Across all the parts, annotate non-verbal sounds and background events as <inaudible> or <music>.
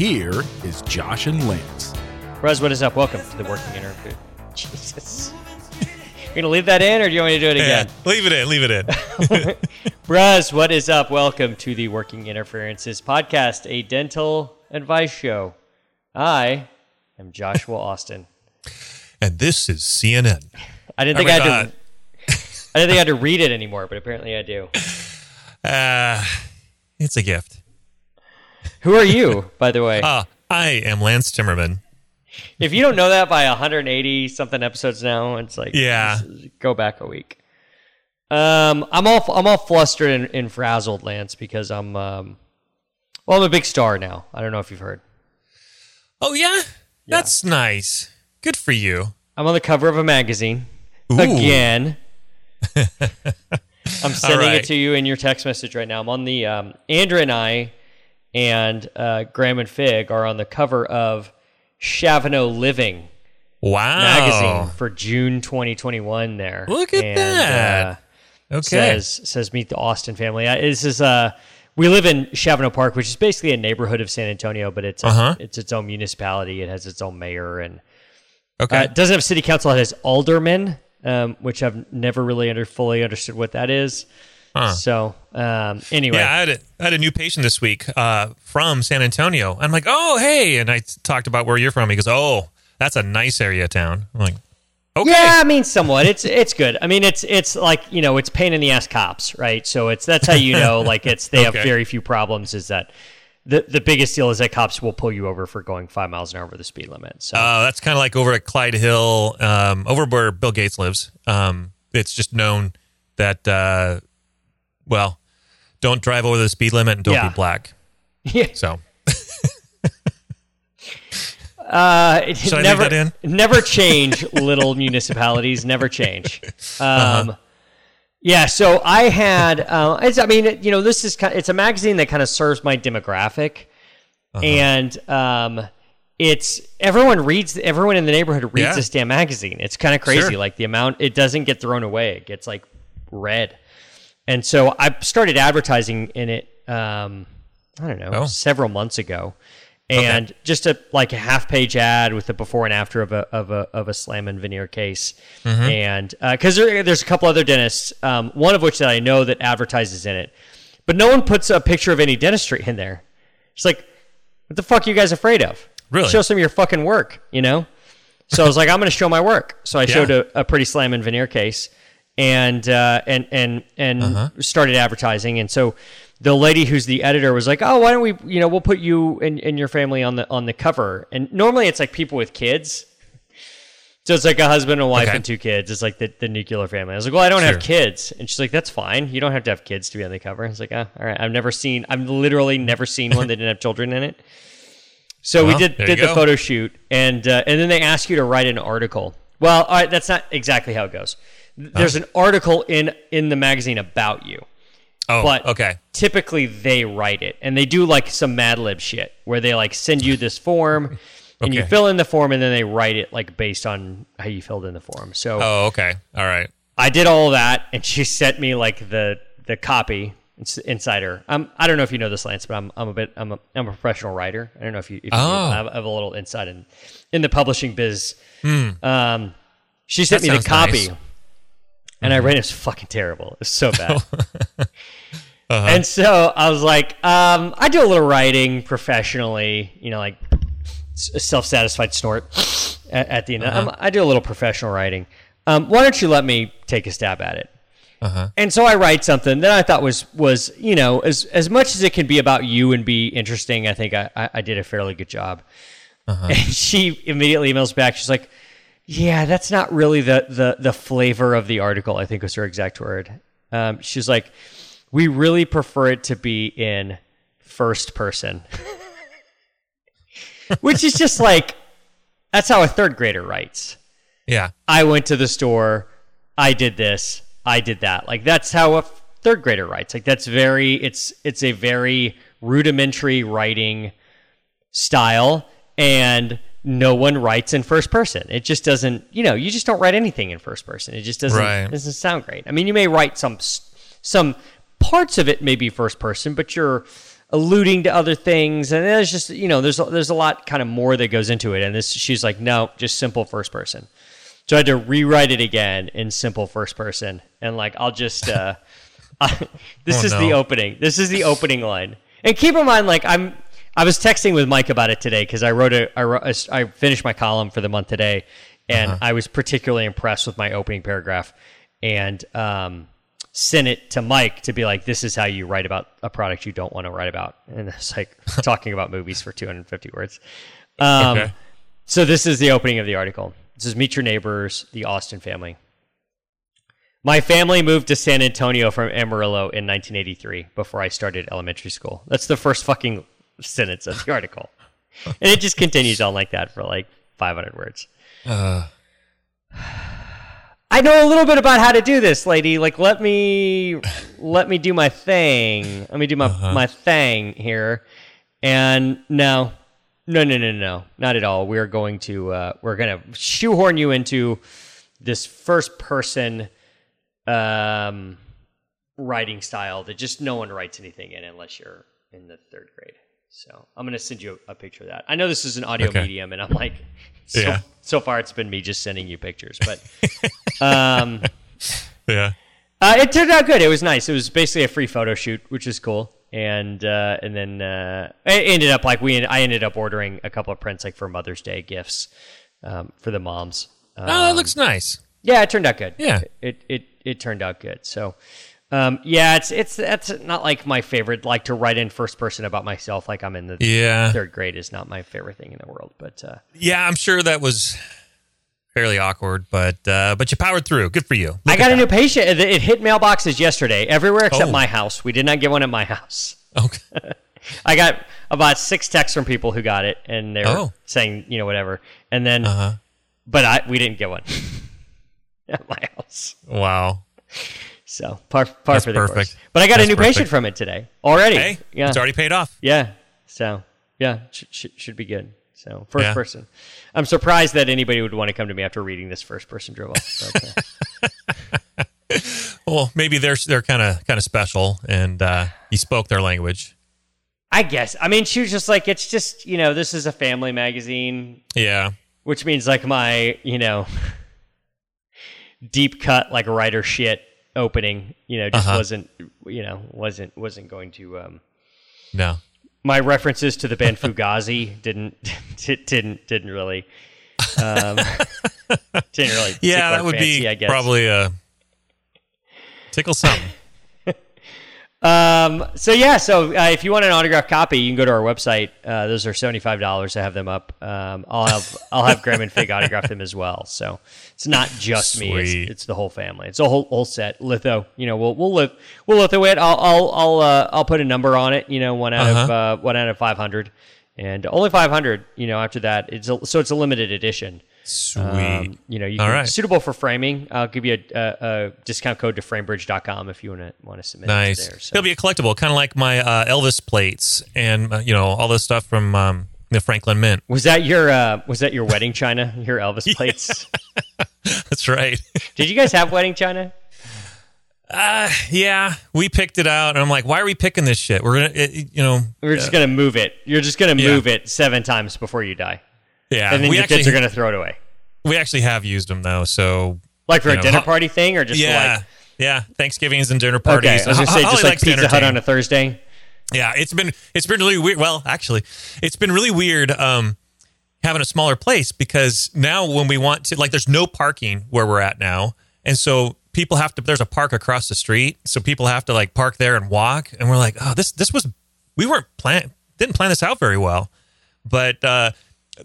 Here is Josh and Lance. Rez, what is up? Welcome to the Working Interview. <laughs> Jesus. You're going to leave that in, or do you want me to do it Yeah, again? leave it in. Leave it in. <laughs> Brez, what is up? Welcome to the Working Interferences podcast, a dental advice show. I am Joshua Austin. and this is CNN. I didn't Oh think my I had God. to. I didn't think I had to read it anymore, but apparently I do. Uh, it's a gift. Who are you, by the way? <laughs> Uh, I am Lance Timmerman. if you don't know that by 180 something episodes now, it's like Yeah. go back a week. Um, I'm all I'm all flustered and, and frazzled, Lance, because I'm um, well, I'm a big star now. I don't know if you've heard. Oh yeah, that's nice. Good for you. I'm on the cover of a magazine Ooh. again. <laughs> I'm sending right. it to you in your text message right now. I'm on the um, Andrew and I and uh, Graham and Fig are on the cover of Shavano Living Wow. magazine for June 2021. There. Look at And, that. uh, Okay. says says meet the Austin family. Uh, This is uh we live in Shavano Park, which is basically a neighborhood of San Antonio, but it's a, Uh-huh. it's its own municipality. It has its own mayor and okay. uh, it doesn't have city council. It has aldermen, um, which I've never really under fully understood what that is. Huh. So um, anyway, yeah, I had, a, I had a new patient this week uh, from San Antonio. I'm like, oh, hey. And I talked about where you're from. He goes, oh, that's a nice area of town. I'm like, okay. Yeah, I mean, somewhat. It's it's good. I mean, it's it's like you know, it's pain in the ass cops, right? So it's that's how you know, like it's they have <laughs> very few problems. Is that the the biggest deal is that cops will pull you over for going five miles an hour over the speed limit. So Uh, that's kind of like over at Clyde Hill, um, over where Bill Gates lives. Um, it's just known that, uh, well, don't drive over the speed limit and don't Yeah. be black. <laughs> yeah, So, <laughs> uh, Should I leave never that in? never change. little municipalities never change. <laughs> Um, Uh-huh. Yeah, so I had. Uh, it's, I mean, you know, this is kind. It's a magazine that kind of serves my demographic, Uh-huh. and um, it's everyone reads. Everyone in the neighborhood reads Yeah. this damn magazine. It's kind of crazy. Sure. Like the amount it doesn't get thrown away. It gets like read, and so I started advertising in it. Um, I don't know, Oh. several months ago. And just a like a half page ad with the before and after of a of a of a slam and veneer case, Mm-hmm. and because there, there's a couple other dentists, um, one of which that I know that advertises in it, but no one puts a picture of any dentistry in there. It's like, what the fuck are you guys afraid of? Really? show some of your fucking work, you know. So I was like, I'm going to show my work. So I <laughs> showed a, a pretty slam and veneer case, and uh, and and and Uh-huh. started advertising. And so the lady who's the editor was like, "Oh, why don't we? You know, we'll put you and, and your family on the on the cover." And normally it's like people with kids. So it's like a husband and wife Okay. and two kids. It's like the, the nuclear family. I was like, well, I don't have kids. And she's like, that's fine. You don't have to have kids to be on the cover. I was like, oh, all right. I've never seen, I've literally never seen one that didn't have children in it. So we did did the go. photo shoot, and uh, and then they ask you to write an article. Well, all right, that's not exactly how it goes. There's an article in in the magazine about you. oh, But okay. typically they write it, and they do like some Mad Lib shit where they like send you this form, and you fill in the form, and then they write it like based on how you filled in the form. So Oh, okay. All right. I did all that, and <laughs> she sent me like the the copy insider. Um, I don't know if you know this, Lance, but I'm I'm a bit I'm a I'm a professional writer. I don't know if you, if you Oh. I, have, I have a little insight in in the publishing biz. Um, she sent Hmm. That me the copy, nice. Mm-hmm. and I read it. Was fucking terrible. It was so bad. <laughs> Uh-huh. And so I was like, um, I do a little writing professionally, you know, like self-satisfied snort at, at the end. Uh-huh. Um, I do a little professional writing. Um, why don't you let me take a stab at it? Uh-huh. And so I write something that I thought was was you know as as much as it can be about you and be interesting. I think I I, I did a fairly good job. Uh-huh. <laughs> And she immediately emails back. She's like, "Yeah, that's not really the the the flavor of the article." I think was her exact word. Um, she's like, "We really prefer it to be in first person." <laughs> which is just like that's how a third grader writes. Yeah. I went to the store, I did this, I did that. Like that's how a third grader writes. Like that's very it's it's a very rudimentary writing style and no one writes in first person. It just doesn't, you know, you just don't write anything in first person. It just doesn't Right. doesn't sound great. I mean, you may write some some parts of it may be first person, but you're alluding to other things and there's just, you know, there's a- there's a lot kind of more that goes into it and this she's like, "No, just simple first person." So I had to rewrite it again in simple first person and like I'll just uh <laughs> this Oh, is the opening. This is the opening line. And keep in mind, like I'm, I was texting with Mike about it today because I wrote a, I wrote, a, I finished my column for the month today, and I was particularly impressed with my opening paragraph, and um, sent it to Mike to be like, this is how you write about a product you don't want to write about, and <laughs> it's like <laughs> talking about movies for 250 words. Um, Okay. So this is the opening of the article. This is Meet Your Neighbors, the Austin family. My family moved to San Antonio from Amarillo in 1983 before I started elementary school. That's the first fucking sentence of the article. And it just continues on like that for like 500 words. Uh, I know a little bit about how to do this, lady. Like let me let me do my thing. Let me do my my thing here. And no. No, no, no, no. Not at all. We're going to uh we're going to shoehorn you into this first person um, writing style that just no one writes anything in unless you're in the third grade. So I'm going to send you a, a picture of that. I know this is an audio Okay. medium, and I'm like, so, Yeah. so far it's been me just sending you pictures, but <laughs> um, yeah. uh, it turned out good. It was nice. It was basically a free photo shoot, which is cool. And uh, and then uh, it ended up like we I ended up ordering a couple of prints like for Mother's Day gifts um, for the moms. Uh, Oh, that looks nice. yeah, it turned out good. Yeah. it it it turned out good. So, um, yeah, it's it's that's not like my favorite. Like to write in first person about myself, like I'm in the Yeah. third grade, is not my favorite thing in the world. But uh, Yeah, I'm sure that was fairly awkward, but uh, but you powered through. Good for you. I got a new patient. It, it hit mailboxes yesterday, everywhere except Oh. my house. We did not get one at my house. Okay. <laughs> I got about six texts from people who got it, and they were Oh. saying you know whatever, and then Uh-huh. but I we didn't get one <laughs> at my house. Wow. So par par That's for the perfect. course. But I got That's a new patient from it today already. Hey, yeah, it's already paid off. Yeah. So yeah, sh- sh- should be good. So first Yeah. person. I'm surprised that anybody would want to come to me after reading this first person dribble. But, uh, Well, maybe they're they're kind of kind of special, and uh, you spoke their language. I guess. I mean, she was just like, it's just you know, this is a family magazine, Yeah. which means like my you know <laughs> deep cut like writer shit opening. You know, just Uh-huh. wasn't you know wasn't wasn't going to. um No. my references to the band <laughs> Fugazi didn't <laughs> didn't didn't really um, <laughs> didn't really Yeah, that would fancy, be I guess. probably a tickle something. Um, so yeah, so uh, if you want an autographed copy, you can go to our website. Uh, those are seventy five dollars. I have them up. Um, I'll have I'll have Graham and Fig autograph them as well. So it's not just me; it's, it's the whole family. It's a whole whole set. Litho, you know, we'll we'll live we'll litho it. I'll I'll I'll uh, I'll put a number on it. You know, one out of Uh-huh. uh, one out of five hundred, and only five hundred. You know, after that, it's a, so it's a limited edition. Sweet. Um, you know, you can, right. suitable for framing. I'll give you a, a, a discount code to framebridge.com if you want to want to submit it nice. there. So. It'll be a collectible, kind of like my uh, Elvis plates and uh, you know all this stuff from um, the Franklin Mint. Was that your uh, was that your wedding china? Your Elvis <laughs> plates? That's right. <laughs> Did you guys have wedding china? Uh, yeah, we picked it out, and I'm like, why are we picking this shit? We're gonna, it, you know, We're just gonna move it. You're just gonna Yeah. move it seven times before you die, yeah. and then we your actually, kids are gonna throw it away. we actually have used them though. So Like for a know, dinner party thing, or just yeah, like yeah. Thanksgivings and dinner parties. okay? I was gonna say Holly just like Pizza Hut on a Thursday. Yeah, it's been it's been really weird. Well, actually, it's been really weird um, having a smaller place because now when we want to, like, there's no parking where we're at now, and so people have to. There's a park across the street, so people have to like park there and walk. And we're like, oh, this this was we weren't plan didn't plan this out very well, but uh,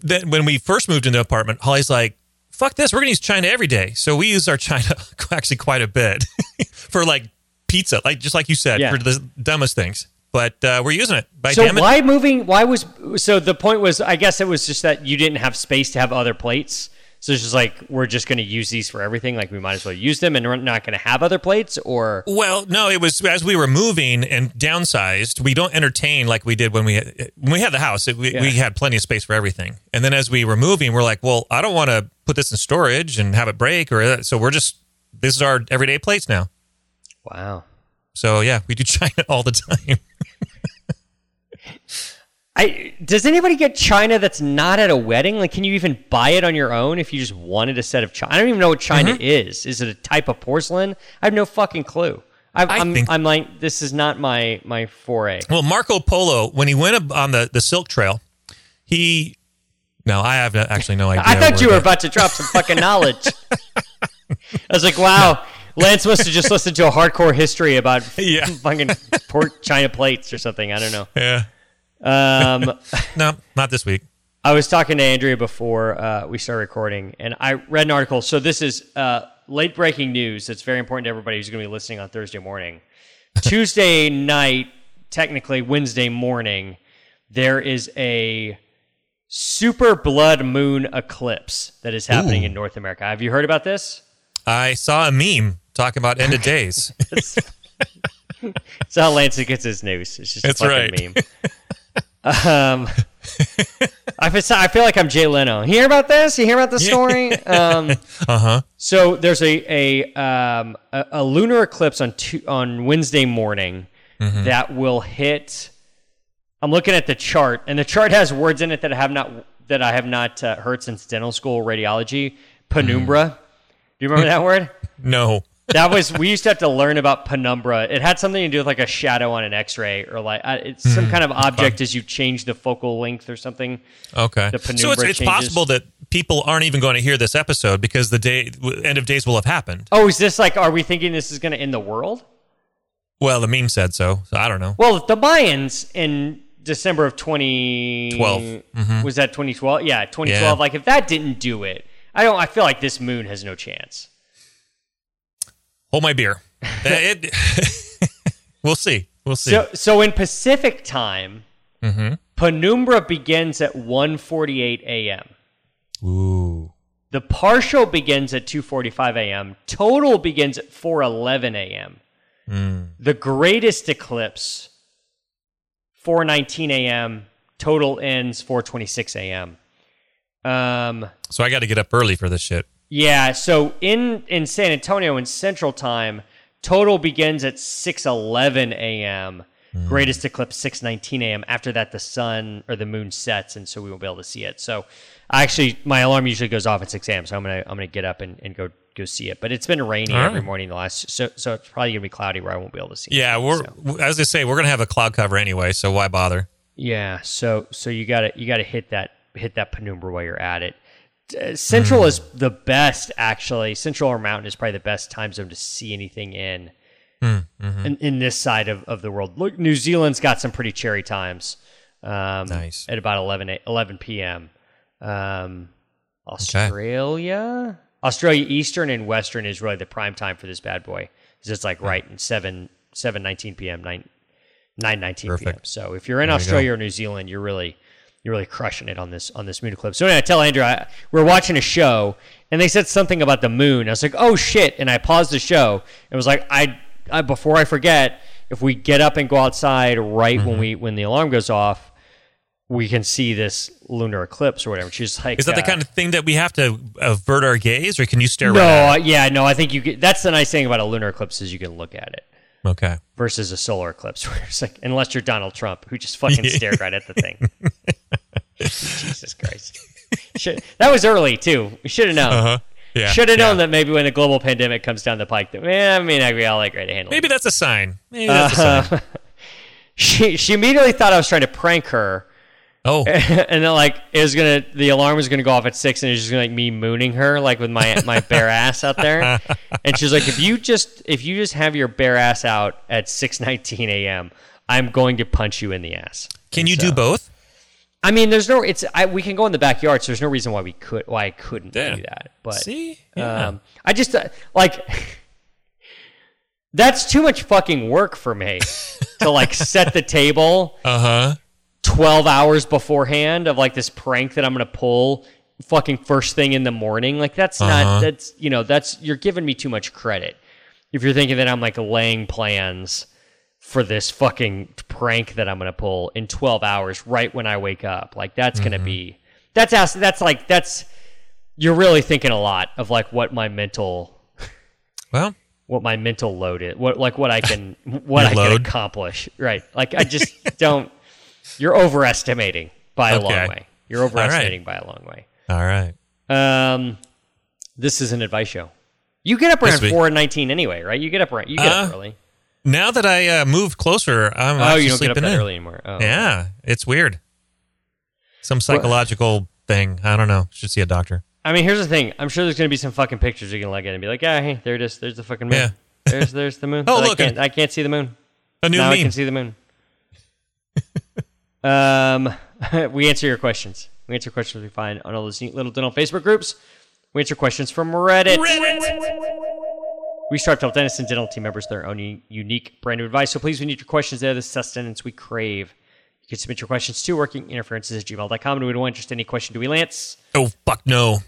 then when we first moved into the apartment, Holly's like. Fuck this! We're gonna use China every day, so we use our China <laughs> actually quite a bit <laughs> for like pizza, like just like you said, Yeah. for the dumbest things. but uh, we're using it. By So it. why moving? Why was so? The point was, I guess it was just that you didn't have space to have other plates. So it's just like we're just going to use these for everything. Like we might as well use them, and we're not going to have other plates. Or Well, no, it was as we were moving and downsized. We don't entertain like we did when we had, when we had the house. It, we, Yeah. we had plenty of space for everything. And then as we were moving, we're like, well, I don't want to put this in storage and have it break, or uh, so we're just this is our everyday plates now. wow, So yeah, we do <laughs> China all the time. <laughs> I does anybody get china that's not at a wedding? Like, can you even buy it on your own if you just wanted a set of china? I don't even know what china Mm-hmm. is. Is it a type of porcelain? I have no fucking clue. I, I I'm think- I'm like this is not my my foray. Well, Marco Polo, when he went on the the Silk Trail, he no, I have actually no <laughs> idea. I thought you were the- about to drop some fucking knowledge. <laughs> I was like, wow, Lance must have just listened to a hardcore history about <laughs> Yeah. fucking port China plates or something. I don't know. Yeah, Um, <laughs> no, not this week. I was talking to Andrea before uh, we started recording, and I read an article. So this is uh, late breaking news. That's very important to everybody who's going to be listening on Thursday morning. <laughs> Tuesday night, technically Wednesday morning, there is a super blood moon eclipse that is happening in North America. Have you heard about this? I saw a meme talking about end of <laughs> days. That's how Lance gets his news. It's just That's a fucking right. meme. Um, <laughs> I feel, I feel like I'm Jay Leno. You hear about this? You hear about the story? Um, <laughs> Uh huh. so there's a a, um, a a lunar eclipse on tu- on Wednesday morning Mm-hmm. that will hit. I'm looking at the chart, and the chart has words in it that I have not that I have not uh, heard since dental school radiology. Penumbra. Mm. Do you remember that word? <laughs> No. That was we used to have to learn about penumbra. It had something to do with like a shadow on an X-ray or like uh, it's Hmm. some kind of object as you change the focal length or something. Okay. The so it's, it's changes. possible that people aren't even going to hear this episode because the day end of days will have happened. Oh, is this like? Are we thinking this is going to end the world? Well, the meme said so. So I don't know. Well, the Mayans in December of 2012 12. was that 2012? Yeah, 2012. Mm-hmm. Yeah. Like if that didn't do it, I don't. I feel like this moon has no chance. Hold my beer. Uh, <laughs> it, <laughs> we'll see. We'll see. So, so in Pacific time, Mm-hmm. penumbra begins at 1:48 a.m. Ooh. The partial begins at 2:45 a.m. Total begins at 4:11 a.m. Mm. The greatest eclipse 4:19 a.m. Total ends 4:26 a.m. Um, So I got to get up early for this shit. Yeah. So in in San Antonio in Central Time, total begins at 6:11 a.m. Mm. Greatest eclipse 6:19 a.m. After that, the sun or the moon sets, and so we won't be able to see it. So, actually, my alarm usually goes off at 6 a.m. So I'm gonna I'm gonna get up and, and go go see it. But it's been raining All every morning the last, so so it's probably gonna be cloudy where I won't be able to see. It. Yeah, it. we're So- as I say, we're gonna have a cloud cover anyway, so why bother? Yeah, so so you got to you got to hit that hit that penumbra while you're at it. Central is the best actually. Central or Mountain is probably the best time zone to see anything in in, in this side of, of the world. Look, New Zealand's got some pretty cherry times. Um, Nice. At about 11, a- 11 p.m. Um, Australia, Australia Eastern and Western is really the prime time for this bad boy. 'Cause it's like right in 7 7 19 p.m. 9 9 19 p.m. So if you're in There Australia go. or New Zealand, you're really you're really crushing it on this on this moon eclipse. So anyway, I tell Andrew I, we're watching a show and they said something about the moon. I was like, oh shit, and I paused the show. It was like I, I before I forget, if we get up and go outside right Mm-hmm. when we when the alarm goes off, we can see this lunar eclipse or whatever. She's like, Is that the uh, kind of thing that we have to avert our gaze, or can you stare no, right yeah, no. I think you. That's the nice thing about a lunar eclipse is you can look at it? Okay. versus a solar eclipse, <laughs> where it's like unless you're Donald Trump, who just fucking <laughs> stared right at the thing. Jesus Christ! Should, that was early too. We should have known. Uh-huh. Yeah. should have yeah. known that maybe when the global pandemic comes down the pike, that eh, I mean, I'd be all like ready to handle it. Maybe that's a sign. Maybe that's a sign. <laughs> She she immediately thought I was trying to prank her. Oh, <laughs> and then like it was gonna the alarm was gonna go off at six and it was just gonna like me mooning her like with my my bare ass out there and she's like if you just if you just have your bare ass out at 6:19 a.m. I'm going to punch you in the ass. can And you so- do both? I mean there's no it's I, we can go in the backyard so there's no reason why we could why I couldn't do that but See, yeah. um, I just uh, like <laughs> That's too much fucking work for me <laughs> to like set the table Uh huh. 12 hours beforehand of like this prank that I'm going to pull fucking first thing in the morning. Like that's Uh-huh. not that's you know, that's you're giving me too much credit. If you're thinking that I'm like laying plans for this fucking prank that I'm going to pull in 12 hours right when I wake up. Like that's Mm-hmm. going to be that's ass- that's like that's you're really thinking a lot of like what my mental Well, what my mental load is, what like what I can <laughs> what I load? can accomplish. Right. Like I just don't you're overestimating by a long way. You're overestimating by a long way. all right. Um this is an advice show. You get up around 4 and 19 anyway, right? You get up around you get up Uh, early. Now that I uh, moved closer, I'm Oh, you don't get up sleeping that in. early anymore. Oh. Yeah, it's weird. Some psychological thing. I don't know. Should see a doctor. I mean, here's the thing. I'm sure there's going to be some fucking pictures you can look at and be like, "Ah, hey, there it is. There's the fucking moon. Yeah. there's there's the moon. <laughs> Oh, But I look, can't, I can't see the moon. A new now I can see the moon. Um, <laughs> we answer your questions. We answer questions we find on all those neat little dental Facebook groups. We answer questions from Reddit. We strive to help dentists and dental team members with their own unique brand new advice. So please, we need your questions. They're the sustenance we crave. You can submit your questions to workinginterferences at gmail.com. And we don't want just any question, do we, Lance? Oh fuck no.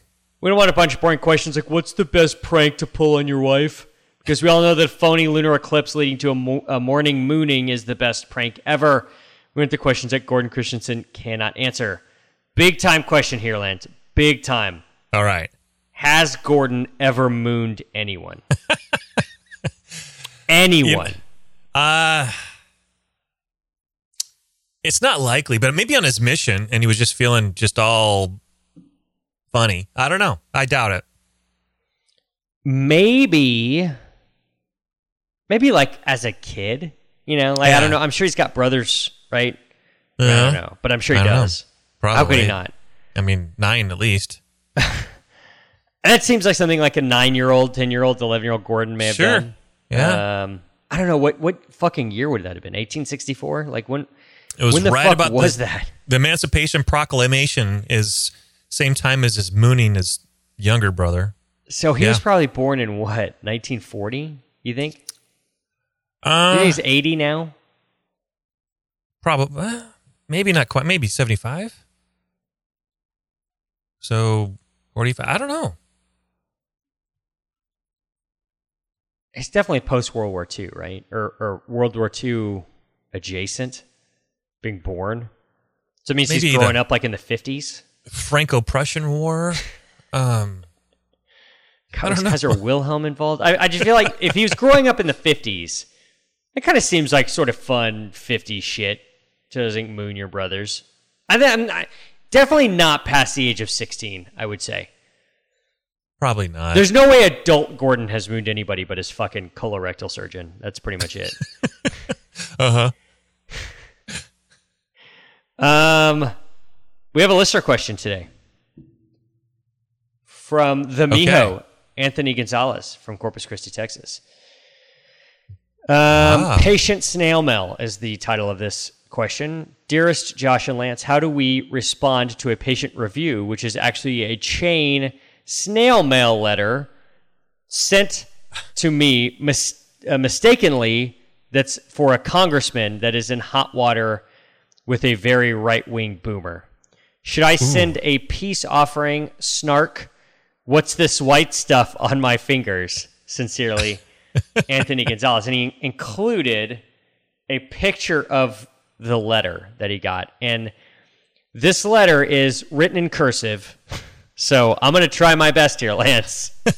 We don't want a bunch of boring questions like, what's the best prank to pull on your wife? Because we all know that phony lunar eclipse leading to a, mo- a morning mooning is the best prank ever. We went to questions that Gordon Christensen cannot answer. Big time question here, Lance. Big time. All right. Has Gordon ever mooned anyone? <laughs> anyone. Uh it's not likely, but maybe on his mission and he was just feeling just all funny. I don't know. I doubt it. Maybe, maybe like as a kid, you know, like I don't know. I'm sure he's got brothers, right? I Yeah. don't know, but I'm sure he I don't know. does. Probably. How could he not? I mean, nine at least. <laughs> That seems like something like a nine-year-old, ten-year-old, eleven-year-old Gordon may have Sure. done. Yeah. Um, I don't know what what fucking year would that have been? 1864? Like when? It was when the right fuck about was the, that? the Emancipation Proclamation is same time as his mooning his younger brother. So he was probably born in what? 1940? You think? You Uh, think he's 80 now? Probably uh, maybe not quite. Maybe seventy five. So forty five. I don't know. it's definitely post World War II, right? Or or World War II adjacent, being born. So it means Maybe he's growing up like in the 50s. Franco-Prussian War. Um, God, don't was. Kaiser Wilhelm involved? I, I just feel like if he was growing up in the 50s, it kind of seems like sort of fun 50s shit to think Moon your brothers. I think I'm not, definitely not past the age of 16, I would say. probably not. There's no way adult Gordon has mooned anybody but his fucking colorectal surgeon. That's pretty much it. <laughs> Uh huh. <laughs> Um, we have a listener question today from the Miho, Anthony Gonzalez from Corpus Christi, Texas. Um, Ah. Patient snail mail is the title of this question. Dearest Josh and Lance, how do we respond to a patient review, which is actually a chain snail mail letter sent to me mis- uh, mistakenly that's for a congressman that is in hot water with a very right wing boomer. Should I send a peace offering, snark? What's this white stuff on my fingers? Sincerely, <laughs> Anthony Gonzalez. And he included a picture of the letter that he got. And this letter is written in cursive. So I'm going to try my best here, Lance. <laughs>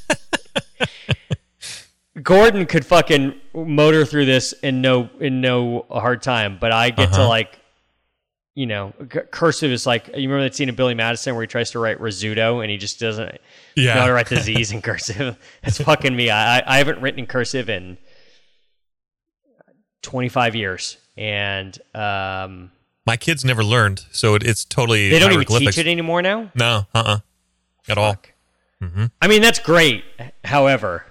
Gordon could fucking motor through this in no in no hard time, but I get to Uh-huh. like, you know, cursive is like you remember that scene of Billy Madison where he tries to write risotto and he just doesn't Yeah. know how to write the Z's in cursive. <laughs> That's fucking me. I I- I haven't written in cursive in 25 years, and um, My kids never learned, so it, it's totally they don't even teach it anymore now. No, uh, uh at all. Fuck. I mean, that's great. However,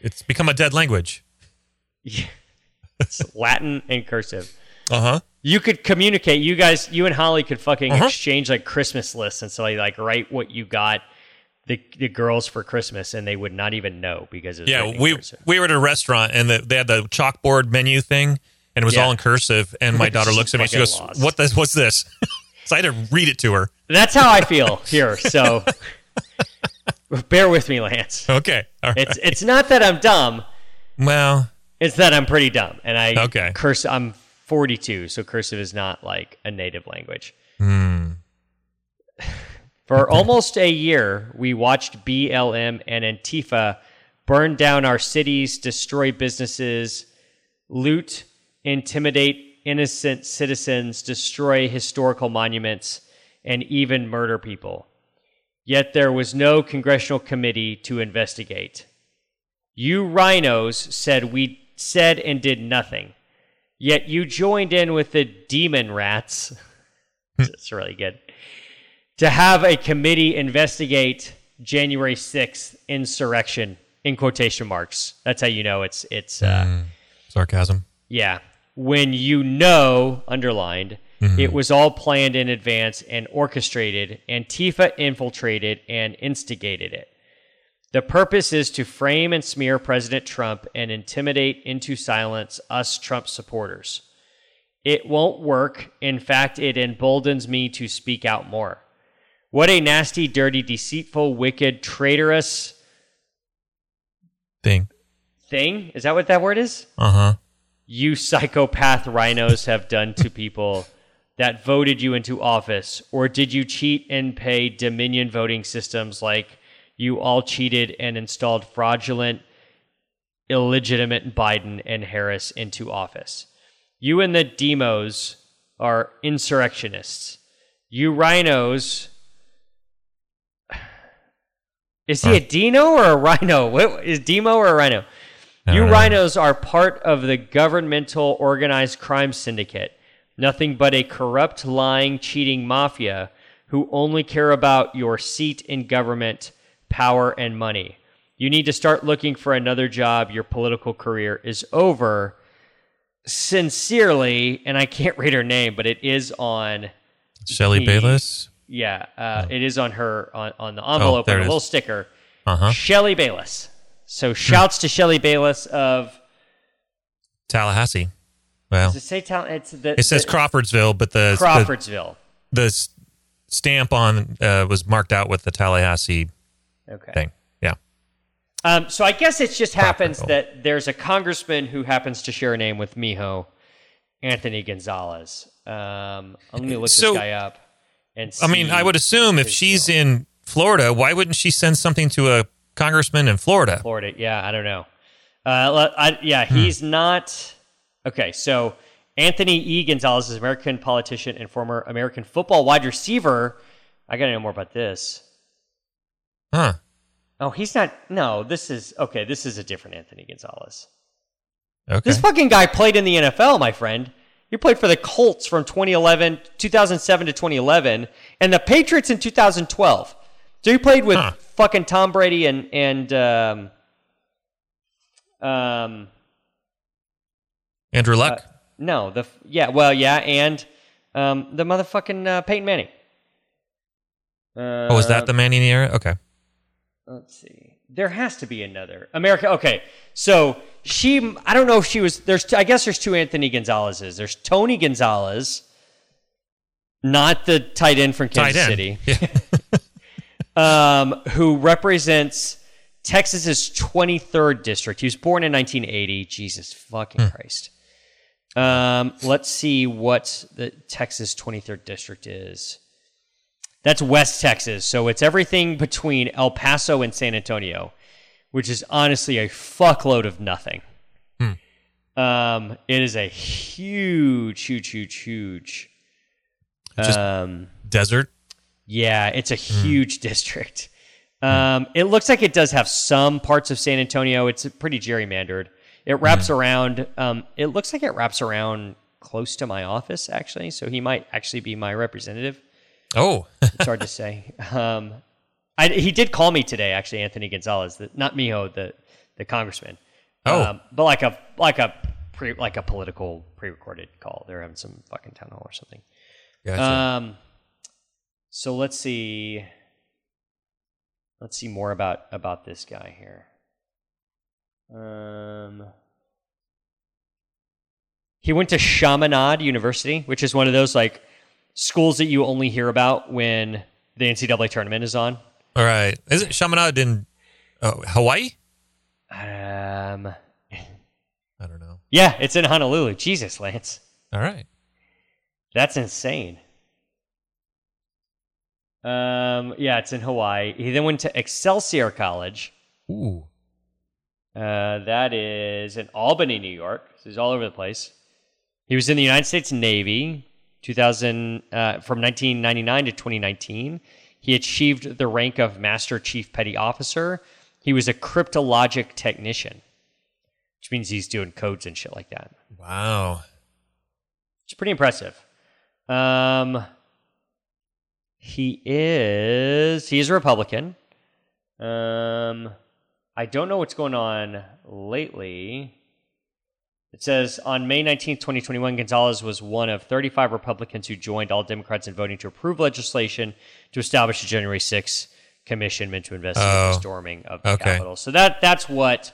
It's become a dead language. Yeah. it's Latin and cursive. Uh huh. You could communicate. You guys, you and Holly could fucking Uh-huh. exchange like Christmas lists, and so I like write what you got the the girls for Christmas, and they would not even know because it was Yeah, we we were at a restaurant and the, they had the chalkboard menu thing, and it was Yeah. all in cursive. And my daughter <laughs> looks at me, she goes, lost. "What the, What's this?" <laughs> so I had to read it to her. That's how I feel here. So <laughs> bear with me, Lance. Okay, all right. It's it's not that I'm dumb. well, It's that I'm pretty dumb, and I Okay. curse. I'm 42, so cursive is not like a native language. hmm. <sighs> For almost a year, we watched BLM and Antifa burn down our cities, destroy businesses, loot, intimidate innocent citizens, destroy historical monuments, and even murder people. Yet there was no congressional committee to investigate. You rhinos said we said and did nothing. Yet you joined in with the demon rats. <laughs> It's really good to have a committee investigate January 6th insurrection in quotation marks. That's how you know it's it's uh, sarcasm. Yeah. When you know underlined it was all planned in advance and orchestrated, Antifa infiltrated and instigated it. The purpose is to frame and smear President Trump and intimidate into silence us Trump supporters. It won't work. In fact, it emboldens me to speak out more. What a nasty, dirty, deceitful, wicked, traitorous Thing. thing. Is that what that word is? Uh huh. You psychopath rhinos have done to people that voted you into office? Or did you cheat and pay Dominion voting systems like you all cheated and installed fraudulent, illegitimate Biden and Harris into office? You and the demos are insurrectionists. You rhinos. <sighs> Is he a dino or a rhino? What, is demo or a rhino? You know. rhinos are part of the governmental organized crime syndicate. Nothing but a corrupt, lying, cheating mafia who only care about your seat in government, power, and money. You need to start looking for another job. Your political career is over. Sincerely, and I can't read her name, but it is on. Shelley He- Bayless. Yeah, uh, it is on her on, on the envelope there on it a is. little sticker. Uh huh. Shelley Bayless. So shouts to Shelley Bayless of Tallahassee. Well, Does it say town? It's the, it says the- Crawfordsville, but the Crawfordsville. the, the stamp on uh, was marked out with the Tallahassee Okay. thing. Yeah. Um, so I guess it just happens that there's a congressman who happens to share a name with Miho, Anthony Gonzalez. Um, let me look So- this guy up. And I mean, I would assume if she's deal. in Florida, why wouldn't she send something to a congressman in Florida? Florida. Yeah, I don't know. Uh, I, yeah, he's not. Okay, so Anthony E. Gonzalez is an American politician and former American football wide receiver. I got to know more about this. Huh. Oh, he's not. No, this is okay. This is a different Anthony Gonzalez. Okay. This fucking guy played in the NFL, my friend. He played for the Colts from 2011, 2007 to 2011, and the Patriots in 2012. So he played with Huh. fucking Tom Brady and and um, um Andrew Luck. no the yeah well yeah and um the motherfucking uh, Peyton Manning. Uh, oh, is that the Manning era? Okay. let's see there has to be another america okay so she i don't know if she was there's i guess there's two anthony gonzalez's there's tony gonzalez not the tight end from kansas city Yeah. <laughs> um, who represents texas's 23rd district he was born in 1980 jesus fucking Hmm. christ um, let's see what the texas 23rd district is that's West Texas. So it's everything between El Paso and San Antonio, which is honestly a fuckload of nothing. Um, it is a huge, huge, huge, huge. Just- um, Desert. Yeah, it's a huge <laughs> district. Um, it looks like it does have some parts of San Antonio. It's pretty gerrymandered. It wraps around. Um, it looks like it wraps around close to my office, actually. So he might actually be my representative. Oh, It's hard to say. <laughs> Um, I, he did call me today, actually, Anthony Gonzalez, the, not Miho, the the congressman. Oh. um, but like a like a pre, like a political pre-recorded call. They're having some fucking town hall or something. gotcha. So let's see. let's see more about about this guy here. Um, he went to Chaminade University, which is one of those like schools that you only hear about when the NCAA tournament is on. All right. Isn't Chaminade in oh, Hawaii? Um, I don't know. yeah, it's in Honolulu. Jesus, Lance, All right. that's insane. Um, yeah, it's in Hawaii. He then went to Excelsior College. Ooh. Uh, that is in Albany, New York. So he's all over the place. He was in the United States Navy, 2000 uh, from 1999 to 2019. He achieved the rank of Master Chief Petty Officer. He was a cryptologic technician, which means he's doing codes and shit like that. Wow. It's pretty impressive. Um, he is he is a Republican. Um, I don't know what's going on lately. It says on May 19th, 2021, Gonzalez was one of 35 Republicans who joined all Democrats in voting to approve legislation to establish a January 6th commission meant to investigate Oh. the storming of the Okay. Capitol. So that that's what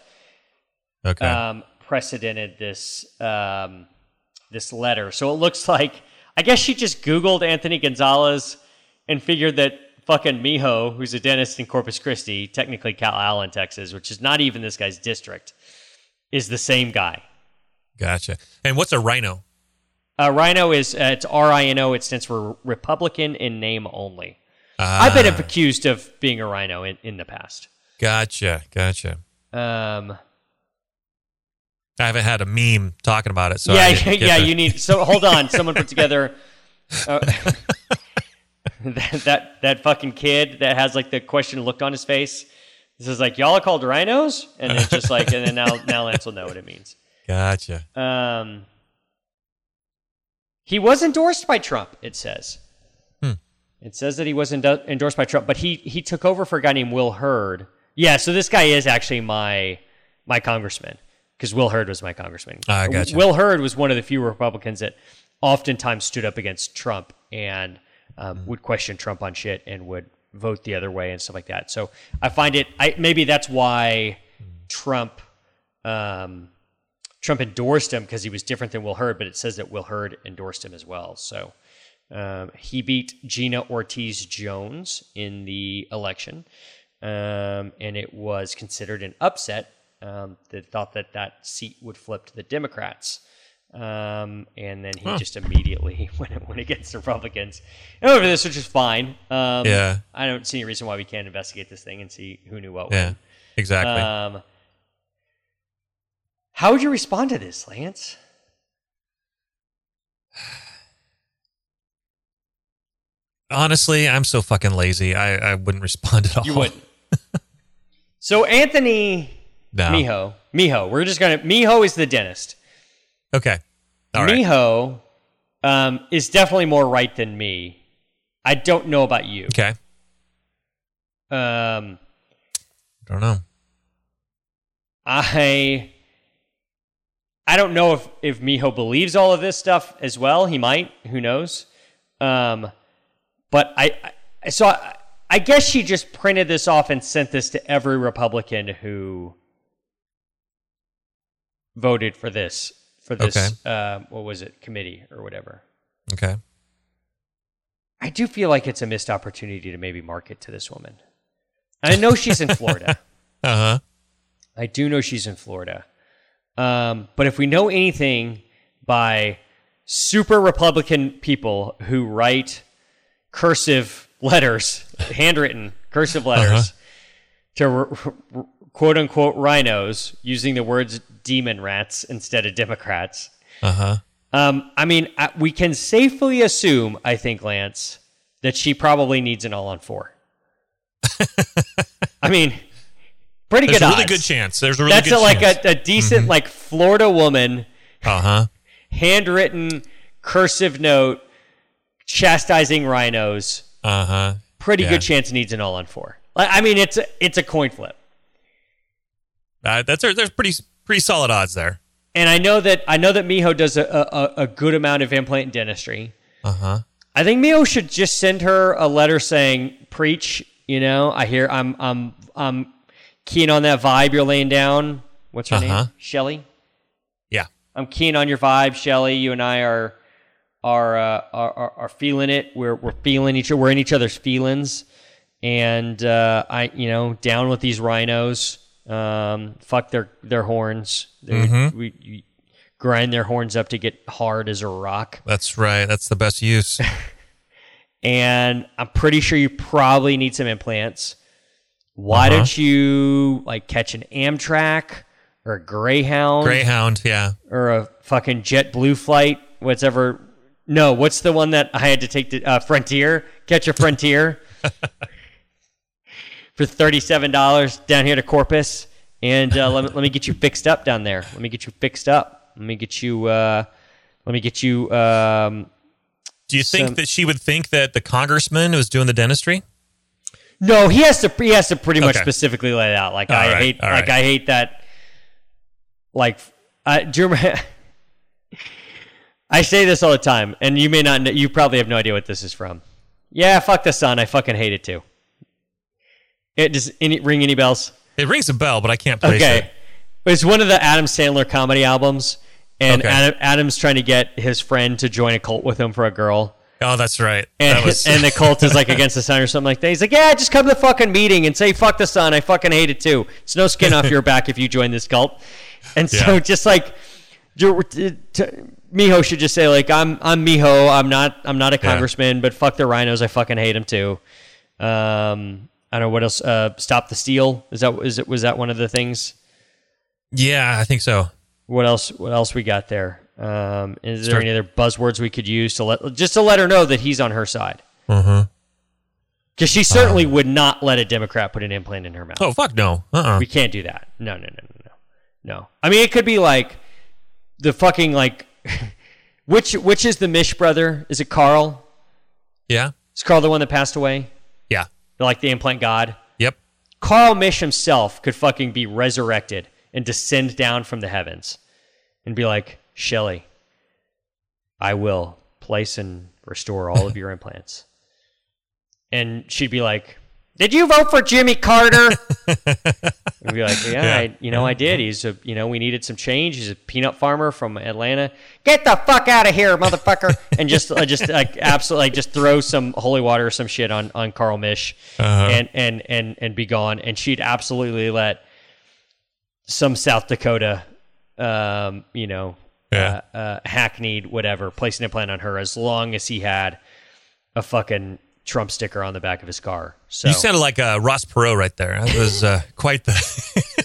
Okay. um, precedented this um, this letter. So it looks like I guess she just Googled Anthony Gonzalez and figured that fucking Miho, who's a dentist in Corpus Christi, technically Calallen, Texas, which is not even this guy's district, is the same guy. gotcha. And what's a rhino? Uh, Rhino is uh, it's R I N O. It stands for Republican in name only. Ah, I've been accused of being a rhino in, in the past. Gotcha. Gotcha. Um, I haven't had a meme talking about it. So yeah, I <laughs> didn't get yeah. the- You need so hold on. Someone put together uh, <laughs> <laughs> that, that that fucking kid that has like the question look on his face. This is like y'all are called rhinos, and it's just like, and then now now Lance will know what it means. <laughs> Gotcha. Um, he was endorsed by Trump. It says. Hmm. It says that he was endo- endorsed by Trump, but he he took over for a guy named Will Hurd. Yeah, so this guy is actually my my congressman because Will Hurd was my congressman. Ah, gotcha. Will Hurd was one of the few Republicans that oftentimes stood up against Trump and um, Hmm. would question Trump on shit and would vote the other way and stuff like that. So I find it. I maybe that's why Trump. Um, Trump endorsed him because he was different than Will Hurd, but it says that Will Hurd endorsed him as well. So um, he beat Gina Ortiz Jones in the election, um, and it was considered an upset. Um, they thought that that seat would flip to the Democrats. Um, and then he Huh. just immediately went, went against the Republicans over this, which is fine. Um, Yeah. I don't see any reason why we can't investigate this thing and see who knew what Yeah. when. Exactly. Um, how would you respond to this, Lance? Honestly, I'm so fucking lazy. I, I wouldn't respond at all. You wouldn't. so Anthony No. Miho, Miho, we're just gonna Miho is the dentist. Okay. All right. Miho um, is definitely more right than me. I don't know about you. Okay. Um, Don't know. I I don't know if if Miho believes all of this stuff as well. He might. Who knows? Um, but I, I so I, I guess she just printed this off and sent this to every Republican who voted for this for this Okay. uh, what was it committee or whatever. Okay. I do feel like it's a missed opportunity to maybe market to this woman. I know she's in Florida. <laughs> Uh huh. I do know she's in Florida. Um, but if we know anything by super Republican people who write cursive letters, <laughs> handwritten cursive letters, Uh-huh. to r- r- quote unquote rhinos using the words demon rats instead of Democrats, Uh huh. um, I mean, I, we can safely assume, I think, Lance, that she probably needs an all on four. <laughs> I mean, pretty There's good a really odds. good chance. There's a really That's good a, like a, a decent, like Florida woman, Uh huh. handwritten cursive note chastising rhinos. Uh huh. Pretty Yeah. good chance needs an all on four. I mean, it's a, it's a coin flip. Uh, that's there's pretty pretty solid odds there. And I know that I know that Miho does a, a, a good amount of implant dentistry. Uh huh. I think Miho should just send her a letter saying, "Preach, You know, I hear I'm I'm I'm keen on that vibe you're laying down. What's her Uh-huh. name? Shelly. Yeah. I'm keen on your vibe, Shelly. You and I are are, uh, are are are feeling it. We're we're feeling each we're in each other's feelings, and uh, I you know down with these rhinos. Um, fuck their their horns. They- We, we grind their horns up to get hard as a rock. That's right. That's the best use. <laughs> And I'm pretty sure you probably need some implants. Why Uh-huh. don't you like catch an Amtrak or a Greyhound? Greyhound. Yeah. or a fucking JetBlue flight, whatever. No, what's the one that I had to take to uh, Frontier? Catch a Frontier <laughs> for thirty-seven dollars down here to Corpus, and uh, let me let me get you fixed up down there. Let me get you fixed up. Let me get you. Uh, let me get you. Um, Do you think Some- that she would think that the congressman was doing the dentistry? no, he has to. He has to pretty much Okay. specifically lay it out. Like All I right, hate. Like right. I hate that. Like, I do you remember? <laughs> I say this all the time, and you may not. Know, you probably have no idea what this is from. Yeah, fuck the sun. I fucking hate it too. It does any ring any bells? It rings a bell, but I can't place Okay, it. it's one of the Adam Sandler comedy albums, and Okay. Adam, Adam's trying to get his friend to join a cult with him for a girl. Oh, that's right. And, that was and the cult is like against the sun or something like that. He's like, yeah, just come to the fucking meeting and say fuck the sun. I fucking hate it too. It's no skin off your <laughs> back if you join this cult. And so Yeah. just like t- Miho should just say like I'm I'm Miho. I'm not I'm not a Yeah. congressman, but fuck the rhinos. I fucking hate them too. Um, I don't know what else. Uh, stop the steal. Is that is it was that one of the things? yeah, I think so. What else? What else we got there? Um, is there Start- any other buzzwords we could use to let just to let her know that he's on her side? Uh-huh. Because she certainly would not let a Democrat put an implant in her mouth. Oh, fuck no. Uh-uh. We can't do that. No, no, no, no, no. No. I mean, it could be like the fucking like <laughs> which which is the Misch brother? Is it Carl? Yeah. Is Carl the one that passed away? Yeah. Like the implant god? Yep. Carl Misch himself could fucking be resurrected and descend down from the heavens and be like, Shelly, I will place and restore all of <laughs> your implants. And she'd be like, Did you vote for Jimmy Carter? <laughs> and be like, Yeah, Yeah. I, you know, I did. He's a, you know, we needed some change. He's a peanut farmer from Atlanta. Get the fuck out of here, motherfucker! <laughs> and just, uh, just like absolutely, like, just throw some holy water or some shit on on Carl Misch, Uh-huh. and and and and be gone. And she'd absolutely let some South Dakota, um, you know, Yeah. uh, uh, hackneyed whatever, place an implant on her as long as he had a fucking Trump sticker on the back of his car. So You sounded like uh, Ross Perot right there. That was uh, <laughs> quite the.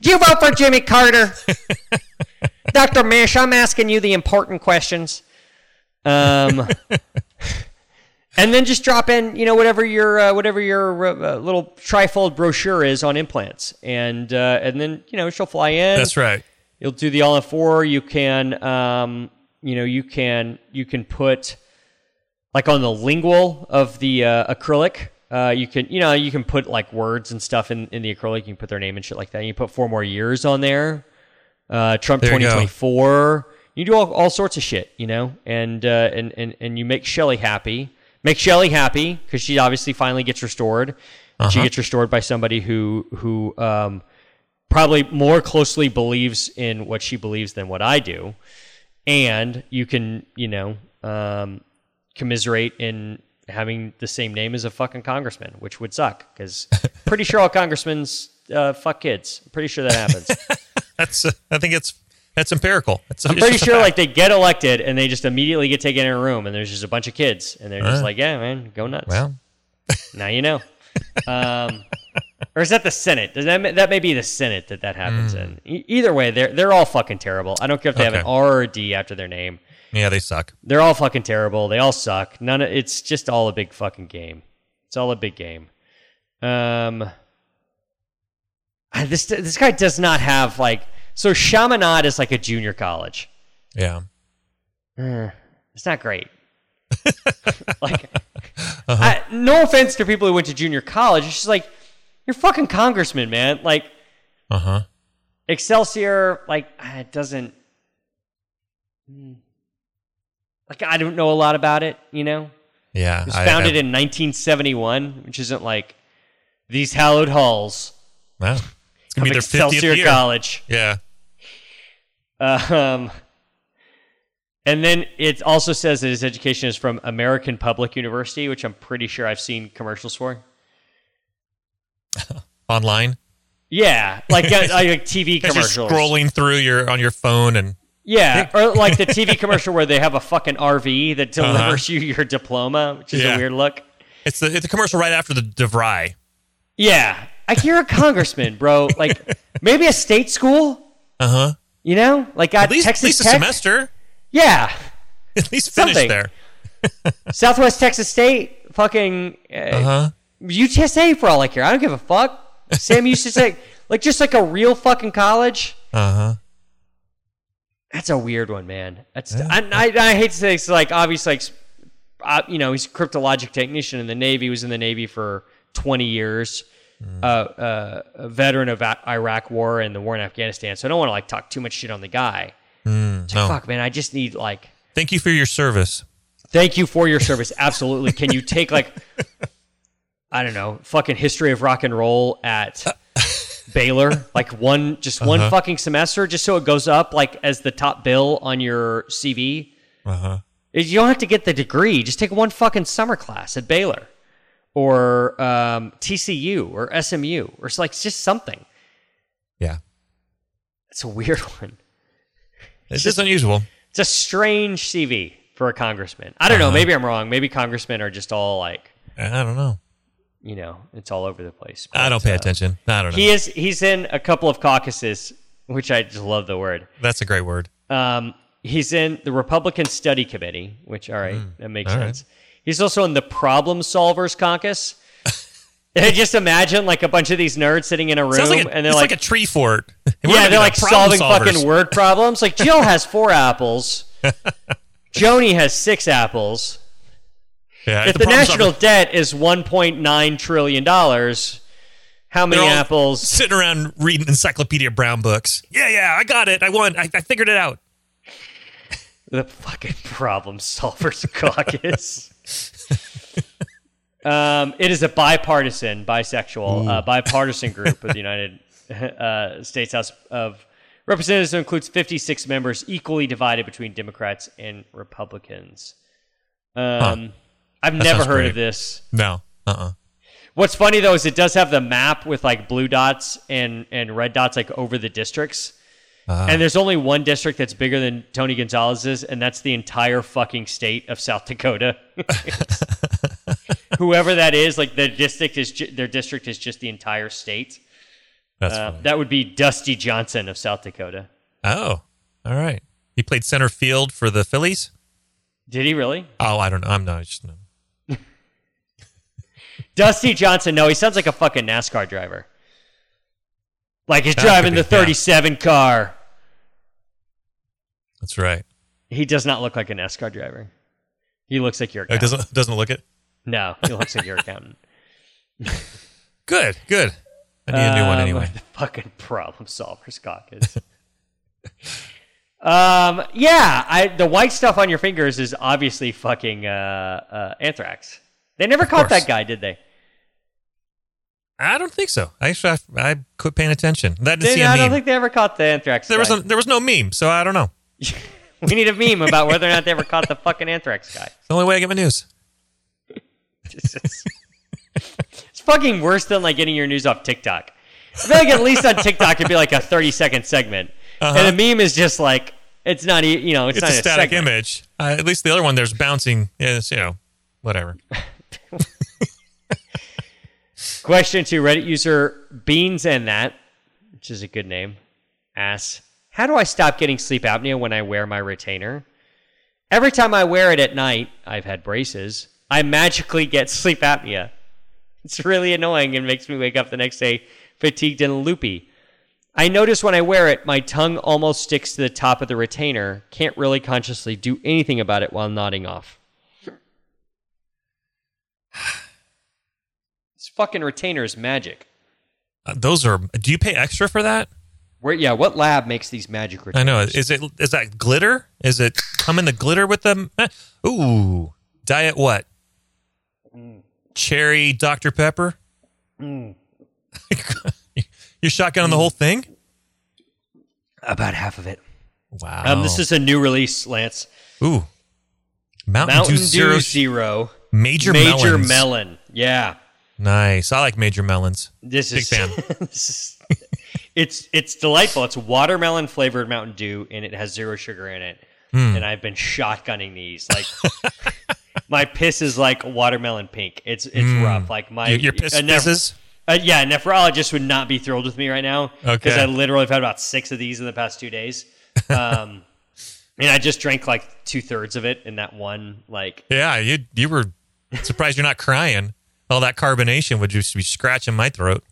You vote for Jimmy Carter? <laughs> Dr. Misch, I'm asking you the important questions. Um, <laughs> and then just drop in, you know, whatever your uh, whatever your uh, little trifold brochure is on implants, and uh, and then you know she'll fly in. That's right. You'll do the all in four. You can, um, you know, you can you can put like on the lingual of the uh, acrylic. Uh, you can, you know, you can put like words and stuff in, in the acrylic. You can put their name and shit like that. You put four more years on there. Uh, Trump twenty twenty four. you twenty go. twenty four. You do all, all sorts of shit, you know, and uh, and and and you make Shelly happy. Make Shelly happy because she obviously finally gets restored. Uh-huh. She gets restored by somebody who who um, probably more closely believes in what she believes than what I do, and you can you know um, commiserate in having the same name as a fucking congressman, which would suck because <laughs> pretty sure all congressmen's uh, fuck kids. I'm pretty sure that happens. <laughs> That's. Uh, I think it's that's empirical. It's, I'm pretty sure like they get elected and they just immediately get taken in a room and there's just a bunch of kids and they're just Uh. like, yeah, man, go nuts. Well, <laughs> now you know. Um, or is that the Senate? Does that that may be the Senate that that happens in? E- either way, they're they're all fucking terrible. I don't care if they have an R or a D after their name. Yeah, they suck. They're all fucking terrible. They all suck. None of it's just all a big fucking game. It's all a big game. Um, this this guy does not have like so Chaminade is like a junior college. Yeah. Eh, it's not great. <laughs> like, I, no offense to people who went to junior college. It's just like you're fucking congressman, man. Like Uh huh. Excelsior, like it doesn't. Hmm. Like I don't know a lot about it, you know. Yeah, It was I- founded I- in 1971, which isn't like these hallowed halls Wow. It's gonna be their fiftieth Excelsior year. College. Yeah. Um, and then it also says that his education is from American Public University, which I'm pretty sure I've seen commercials for. <laughs> Online. Yeah, like <laughs> uh, like TV As you're scrolling through your on your phone and Yeah, or like the TV <laughs> commercial where they have a fucking RV that Uh-huh. delivers you your diploma, which is Yeah. a weird look. it's the it's the commercial right after the DeVry. Yeah, like you're a congressman, bro. Like <laughs> maybe a state school. Uh huh. You know, like At least Texas at least a Tech. semester. Yeah, <laughs> At least finish Something. there. Southwest Texas State, fucking uh, Uh huh. UTSA for all I care. I don't give a fuck. Sam used to say, like, just like a real fucking college. Uh huh. That's a weird one, man. That's I, I, I hate to say it's like obviously like uh, you know he's a cryptologic technician in the Navy. He was in the Navy for twenty years. Uh, uh, a veteran of Iraq War and the war in Afghanistan. So I don't want to like talk too much shit on the guy. Like, no. fuck, man. I just need like Thank you for your service. thank you for your service. Absolutely. Can you take like <laughs> I don't know, fucking history of rock and roll at Baylor, like one just one Uh-huh. fucking semester, just so it goes up like as the top bill on your CV. Uh huh. You don't have to get the degree. Just take one fucking summer class at Baylor or um, TCU or SMU or it's like it's just something. Yeah. It's a weird <laughs> one. It's just unusual. It's a strange CV for a congressman. I don't know. Uh-huh. Maybe I'm wrong. Maybe congressmen are just all like, I don't know. You know, it's all over the place. I don't pay uh, attention. I don't know. He is. He's in a couple of caucuses, which I just love the word. That's a great word. Um, he's in the Republican Study Committee, which all right, that makes sense. He's also in the Problem Solvers Caucus. <laughs> Just imagine like a bunch of these nerds sitting in a room, like a, and they're it's like, like, a tree fort. <laughs> Yeah, they're like solving solvers. fucking word problems. Like Jill has four apples, <laughs> Joni has six apples. Yeah, If the, problem national debt is 1.9 trillion dollars, how many apples? sitting around reading Encyclopedia Brown books. Yeah, yeah, I got it. I won. I, I figured it out. The fucking problem solvers <laughs> caucus. <laughs> um, it is a bipartisan, bisexual, uh, bipartisan group of the <laughs> United uh, States House of Representatives that includes 56 members, equally divided between Democrats and Republicans. Um, I've never heard great. of this. No. Uh. uh What's funny though is it does have the map with like blue dots and and red dots like over the districts. and there's only one district that's bigger than Tony Gonzales's, and that's the entire fucking state of South Dakota. <laughs> Whoever that is, like their district is ju- their district is just the entire state. That's Uh, that would be Dusty Johnson of South Dakota. Oh, all right. He played center field for the Phillies. Did he really? Oh, I don't know. I'm not. I just know. Dusty Johnson? No, he sounds like a fucking NASCAR driver. Like he's That driving the be, yeah. 37 car. That's right. He does not look like a NASCAR driver. He looks like your It accountant. doesn't doesn't look it. No, he looks like your accountant. <laughs> Good. Good. I need a new one Um, anyway. The fucking problem solvers caucus. um, yeah, I the white stuff on your fingers is obviously fucking uh, uh, anthrax. They never caught course. that guy, did they? I don't think so. Actually, I, I quit paying attention. That didn't They- see a I meme. don't think they ever caught the anthrax. there was a, there was no meme, so I don't know. <laughs> we need a meme about whether or not they ever caught the fucking anthrax guy. It's the only way I get my news. <laughs> It's, fucking worse than like getting your news off TikTok. I feel like at least on TikTok it'd be like a thirty second segment, and a meme is just like it's not you know it's, It's not a static segment. image. Uh, at least the other one, there's bouncing. Is you know, whatever. <laughs> Question two: Reddit user Beans and that, which is a good name, asks, "How do I stop getting sleep apnea when I wear my retainer? Every time I wear it at night, I've had braces. I magically get sleep apnea. It's really annoying and makes me wake up the next day fatigued and loopy. I notice when I wear it, my tongue almost sticks to the top of the retainer. Can't really consciously do anything about it while nodding off." Fucking retainer is magic. Uh, those are. Do you pay extra for that? Where yeah, what lab makes these magic retainers? I know. Is it is that glitter? Is it come in the glitter with them? Eh, Ooh, diet what? cherry Dr. Pepper. Mm. <laughs> You're shotgunning the whole thing? About half of it. Wow. Um, this is a new release, Lance. Ooh. Mountain, Mountain Dew Dew Zero. Zero. Major, Major melons. melon. Yeah. Nice. I like major melons. This Big is fan. <laughs> this is- <laughs> it's it's delightful. It's watermelon flavored Mountain Dew, and it has zero sugar in it. Hmm. And I've been shotgunning these. Like <laughs> my piss is like watermelon pink. It's it's rough. Like my. Your, your piss a neph- pisses? uh, yeah, a nephrologist would not be thrilled with me right now because Okay. I literally have had about six of these in the past two days. Um, and I just drank like two thirds of it in that one. Like Yeah, you you were surprised you're not crying. All that carbonation would just be scratching my throat.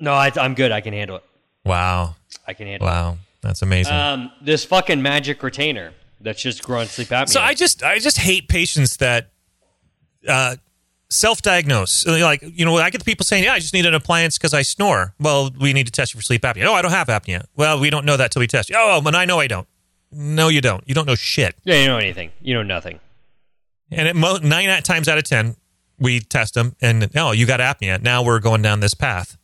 no, I, I'm good. I can handle it. Wow. I can handle it. Wow. That's amazing. Um, this fucking magic retainer that's just growing sleep apnea. So I just I just hate patients that uh, self-diagnose. Like you know, I get the people saying, "Yeah, I just need an appliance because I snore." Well, we need to test you for sleep apnea. Oh, I don't have apnea. Well, we don't know that till we test you. Oh, but I know I don't. No, you don't. You don't know shit. yeah, you know anything. You know nothing. And at mo- nine times out of ten, we test them, and oh, you got apnea. Now we're going down this path.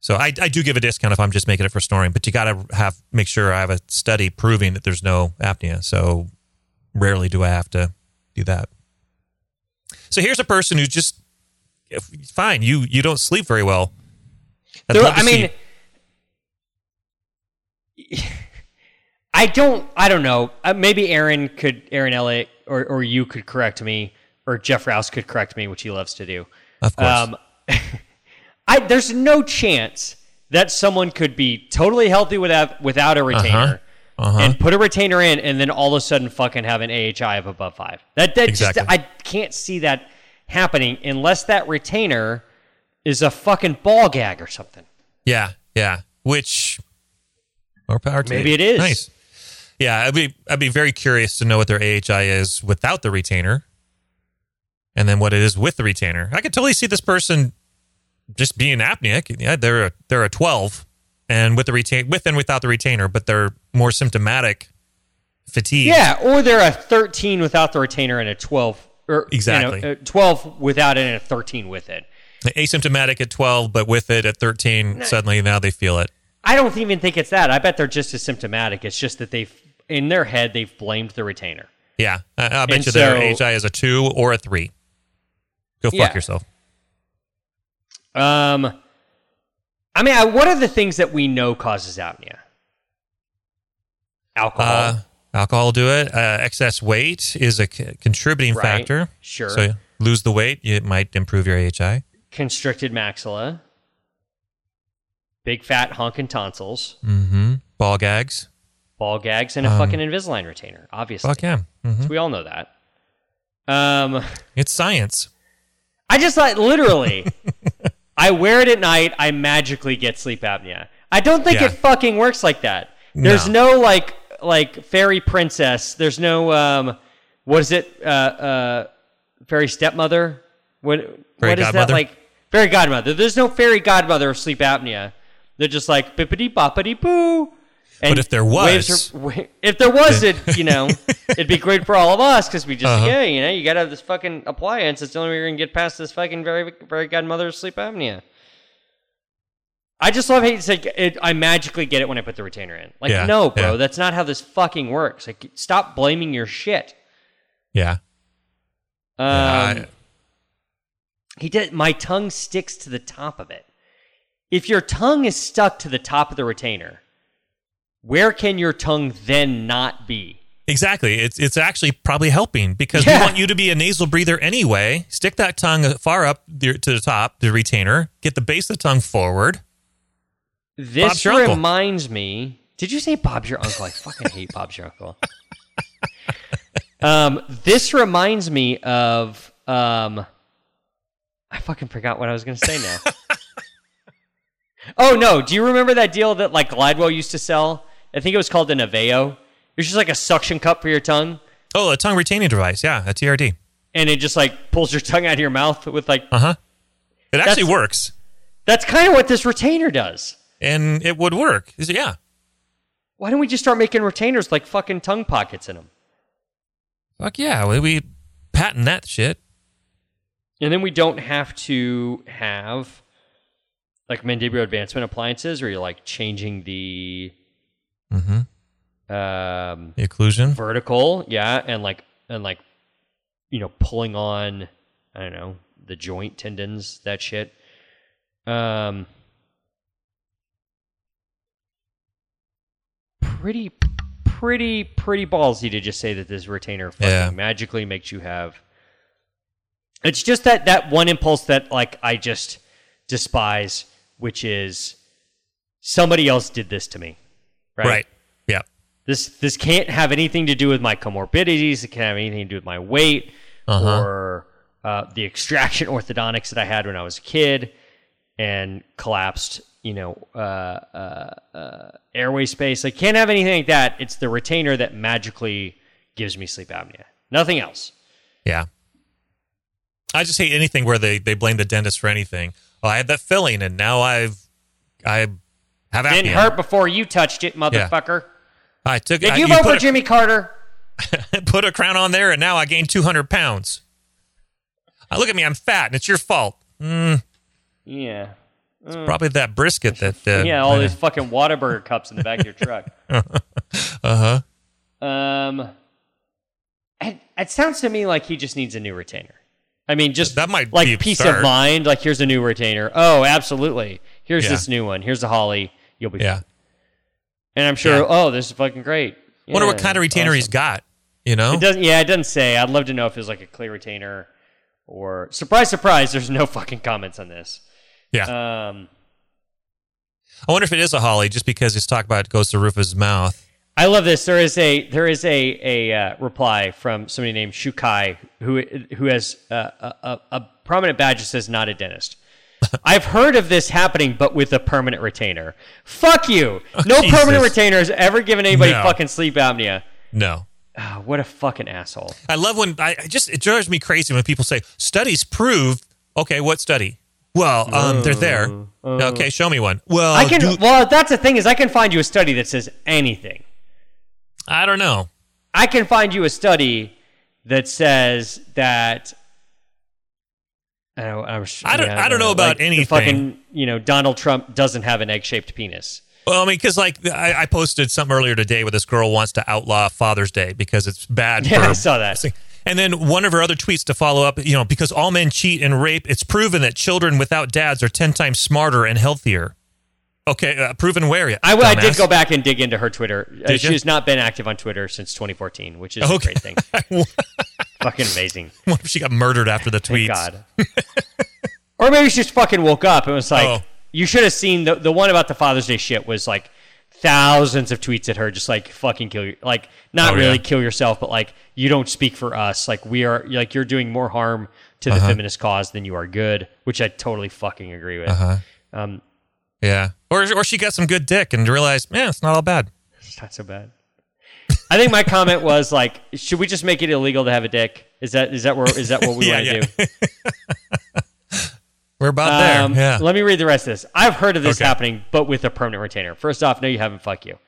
So I, I do give a discount if I'm just making it for snoring, but you got to have make sure I have a study proving that there's no apnea. So rarely do I have to do that. So here's a person who's just fine. You you don't sleep very well. I'd There- I mean, <laughs> I don't. I don't know. Uh, maybe Aaron could, Aaron Elliott, or or you could correct me, or Jeff Rouse could correct me, which he loves to do. of course. Um, <laughs> I there's no chance that someone could be totally healthy without without a retainer. Uh-huh. And put a retainer in, and then all of a sudden, fucking have an AHI of above five. That that Exactly. just I can't see that happening unless that retainer is a fucking ball gag or something. Yeah, yeah. Which more power to Maybe it is. Nice. Yeah, I'd be I'd be very curious to know what their AHI is without the retainer, and then what it is with the retainer. I could totally see this person just being apneic. Yeah, they're a, they're a twelve, and with the retain with and without the retainer, but they're more symptomatic fatigue. Yeah, or they're a 13 without the retainer and a 12, or you know, Exactly. 12 without it and a 13 with it. asymptomatic at twelve, but with it at thirteen, suddenly now they feel it. I don't even think it's that. I bet they're just as symptomatic. It's just that they've in their head they've blamed the retainer. Yeah, I, I bet And you their so- AHI is a two or a three. Go fuck Yeah. yourself. Um, I mean, I, what are the things that we know causes apnea? Alcohol, Uh, alcohol will do it. Uh, excess weight is a c- contributing Right. factor. Sure. So lose the weight, it might improve your AHI. constricted maxilla, big fat honking tonsils, Mm-hmm. Ball gags. ball gags, and a fucking Invisalign retainer. Obviously, Fuck yeah. hmm we all know that. Um. It's science. I just like literally. I wear it at night. I magically get sleep apnea. I don't think Yeah. it fucking works like that. There's no, like like fairy princess. There's no um, what is it? Uh, uh, fairy stepmother. What Fairy what is that like? Fairy godmother. There's no fairy godmother of sleep apnea. They're just like bippity boppity boo. And But if there was- wa- if there was, it you know, <laughs> it'd be great for all of us because we just Uh-huh. yeah, you know, you gotta have this fucking appliance. It's the only way you're gonna get past this fucking very very godmother sleep apnea. I just love how you say it, I magically get it when I put the retainer in. Like, Yeah, no, bro, yeah. that's not how this fucking works. Like, stop blaming your shit. Yeah. Um, I- he did. My tongue sticks to the top of it. If your tongue is stuck to the top of the retainer, where can your tongue then not be? Exactly. It's it's actually probably helping because Yeah. we want you to be a nasal breather anyway. Stick that tongue far up the, to the top, the retainer. Get the base of the tongue forward. This reminds me. Did you say Bob's your uncle? I fucking hate Bob's your uncle. <laughs> Um, this reminds me of. Um, I fucking forgot what I was going to say now. <laughs> oh no! Do you remember that deal that like Glidewell used to sell? I think it was called an Aveo. It's just like a suction cup for your tongue, Oh, a tongue retaining device. Yeah, a TRD. and it just like pulls your tongue out of your mouth with like. Uh huh. It actually That's- works, That's kind of what this retainer does. and it would work. Is- Yeah. Why don't we just start making retainers like fucking tongue pockets in them? Fuck yeah. We, we patent that shit. and then we don't have to have like mandibular advancement appliances where you're like changing the Mm-hmm. um, The occlusion. vertical, yeah, and like and like you know pulling on I don't know the joint tendons that shit. Um, pretty pretty pretty ballsy to just say that this retainer fucking Yeah. magically makes you have. It's just that that one impulse that like I just despise, which is somebody else did this to me, right? Right. Yeah. This this can't have anything to do with my comorbidities. It can't have anything to do with my weight Uh-huh. or uh, the extraction <laughs> orthodontics that I had when I was a kid and collapsed, you know, uh, uh, uh, airway space. I can't have anything like that. It's the retainer that magically gives me sleep apnea. Nothing else. Yeah. I just hate anything where they, they blame the dentist for anything. Oh, I had that filling and now I've I have apnea. Didn't hurt before you touched it, motherfucker. I took Did I, you vote for put, Jimmy Carter? <laughs> put a crown on there and now I gained 200 pounds. Uh, look at me, I'm fat and it's your fault. Mm, Yeah. probably that brisket that. Uh, Mm. yeah, all these fucking Whataburger cups in the back of your truck. <laughs> Uh huh. Um, it, it sounds to me like he just needs a new retainer. I mean, just That might like peace of mind. Like, here's a new retainer. Oh, absolutely. Here's Yeah. this new one. Here's the Holly. You'll be Yeah. fine. And I'm sure. Yeah. Oh, this is fucking great. Wonder what kind of retainer he's got. You know? It doesn't. Yeah, it doesn't say. I'd love to know if it's like a clear retainer or surprise, surprise. There's no <laughs> fucking comments on this. yeah. Um, I wonder if it is a holly just because he's talking about it goes to the roof of his mouth. I love this. There is a there is a a uh, reply from somebody named Shukai who who has uh, a, a prominent badge that says not a dentist. I've heard of this happening, but with a permanent retainer. Fuck you! No Oh, Jesus. permanent retainer has ever given anybody No. fucking sleep apnea. No. Ah, what a fucking asshole! I love when I I just it drives me crazy when people say studies prove. Okay, what study? Well, um, they're there. okay, show me one. Well, I can. do- well, that's the thing is, I can find you a study that says anything. I don't know. I can find you a study that says that. I don't, I'm, sh- I don't- yeah, I don't know about like anything. Fucking, you know, Donald Trump doesn't have an egg-shaped penis. Well, I mean, because like I, I posted something earlier today where this girl wants to outlaw Father's Day because it's bad. <laughs> Yeah, for I saw that. And then one of her other tweets to follow up, you know, because all men cheat and rape, it's proven that children without dads are ten times smarter and healthier. Okay, uh, proven where yet? I, I did go back and dig into her Twitter. Uh, Did she has not been active on Twitter since 2014, which is a Okay. great thing. <laughs> fucking amazing. <laughs> What if she got murdered after the Thank tweets? God. <laughs> or maybe she just fucking woke up and was like, Oh. you should have seen the the one about the Father's Day shit was like thousands of tweets at her, just like fucking kill you, like not Oh, really yeah. kill yourself, but like you don't speak for us. Like we are, like you're doing more harm to Uh-huh. the feminist cause than you are good, which I totally fucking agree with. Uh-huh. Um, Yeah, or or she got some good dick and realized, man, it's not all bad. It's not so bad. I think my comment was like, should we just make it illegal to have a dick? Is that is that where is that what we <laughs> Yeah, want to yeah. do? <laughs> We're about there. Um, yeah. Let me read the rest of this. I've heard of this Okay. happening, but with a permanent retainer. First off, no, you haven't. Fuck you.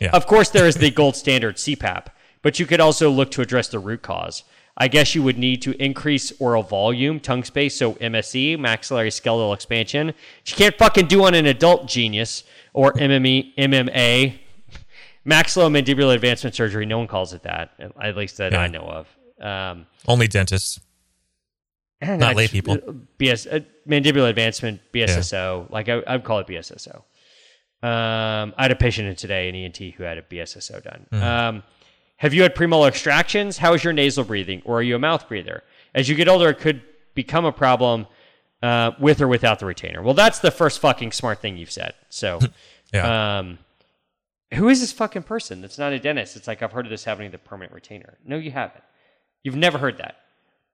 Yeah. Of course, there is the gold standard CPAP, but you could also look to address the root cause. I guess you would need to increase oral volume, tongue space, so MSE, maxillary skeletal expansion. which You can't fucking do on an adult genius or MME, MMA, maxillomandibular advancement surgery. No one calls it that, at least that Yeah. I know of. Um, Only dentists. Not I lay people. BS uh, mandibular advancement BSSO. Like I, I'd call it BSSO. Um, I had a patient in today, an ENT, who had a BSSO done. Hmm. Um, have you had premolar extractions? How is your nasal breathing, or are you a mouth breather? As you get older, it could become a problem uh, with or without the retainer. Well, that's the first fucking smart thing you've said. So, <laughs> Yeah. um, who is this fucking person that's not a dentist? It's like I've heard of this happening with the permanent retainer. No, you haven't. You've never heard that.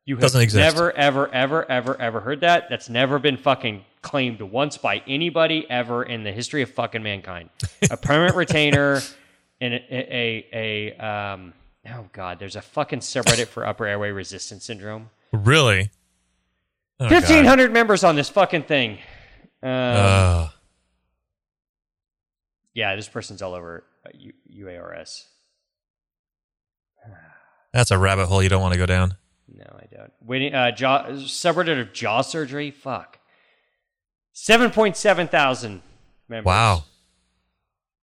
You have Doesn't exist. never, ever, ever, ever, ever heard that. That's never been fucking claimed once by anybody ever in the history of fucking mankind. A permanent <laughs> retainer and a, a, a, um, oh god, there's a fucking subreddit for upper airway resistance syndrome. really? Oh, God. Fifteen hundred members on this fucking thing. Um, Ugh. Yeah, this person's all over uh, U- UARS. <sighs> that's a rabbit hole you don't want to go down. No, I don't. Waiting. Uh, jaw subreddit of jaw surgery. Fuck. Seven point seven thousand members. Wow.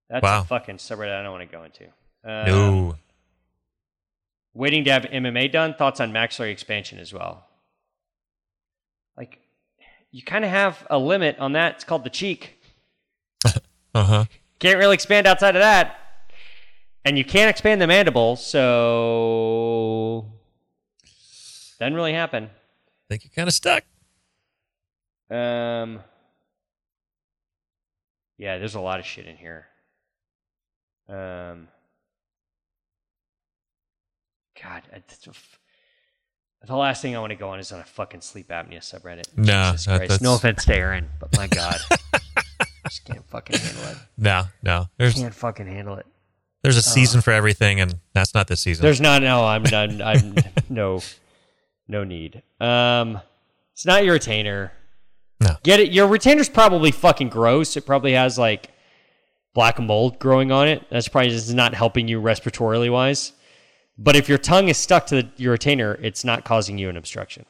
That's Wow. a fucking subreddit I don't want to go into. Um, No. Waiting to have MMA done. Thoughts on maxillary expansion as well. Like, you kind of have a limit on that. It's called the cheek. <laughs> Uh huh. Can't really expand outside of that. And you can't expand the mandible, so doesn't really happen. I think you're kind of stuck. Um Yeah, there's a lot of shit in here. Um God, that's the last thing I want to go on is on a fucking sleep apnea subreddit. No, that's- No offense to Aaron, but my God. <laughs> Just can't fucking handle it. <laughs> No, no. There's Can't fucking handle it. there's a season for everything, and that's not this season. There's not no. I'm done. I'm <laughs> no, no need. Um, it's not your retainer. No. Get it. Your retainer's probably fucking gross. It probably has like black mold growing on it. That's probably just not helping you respiratorily wise. But if your tongue is stuck to the, your retainer, it's not causing you an obstruction.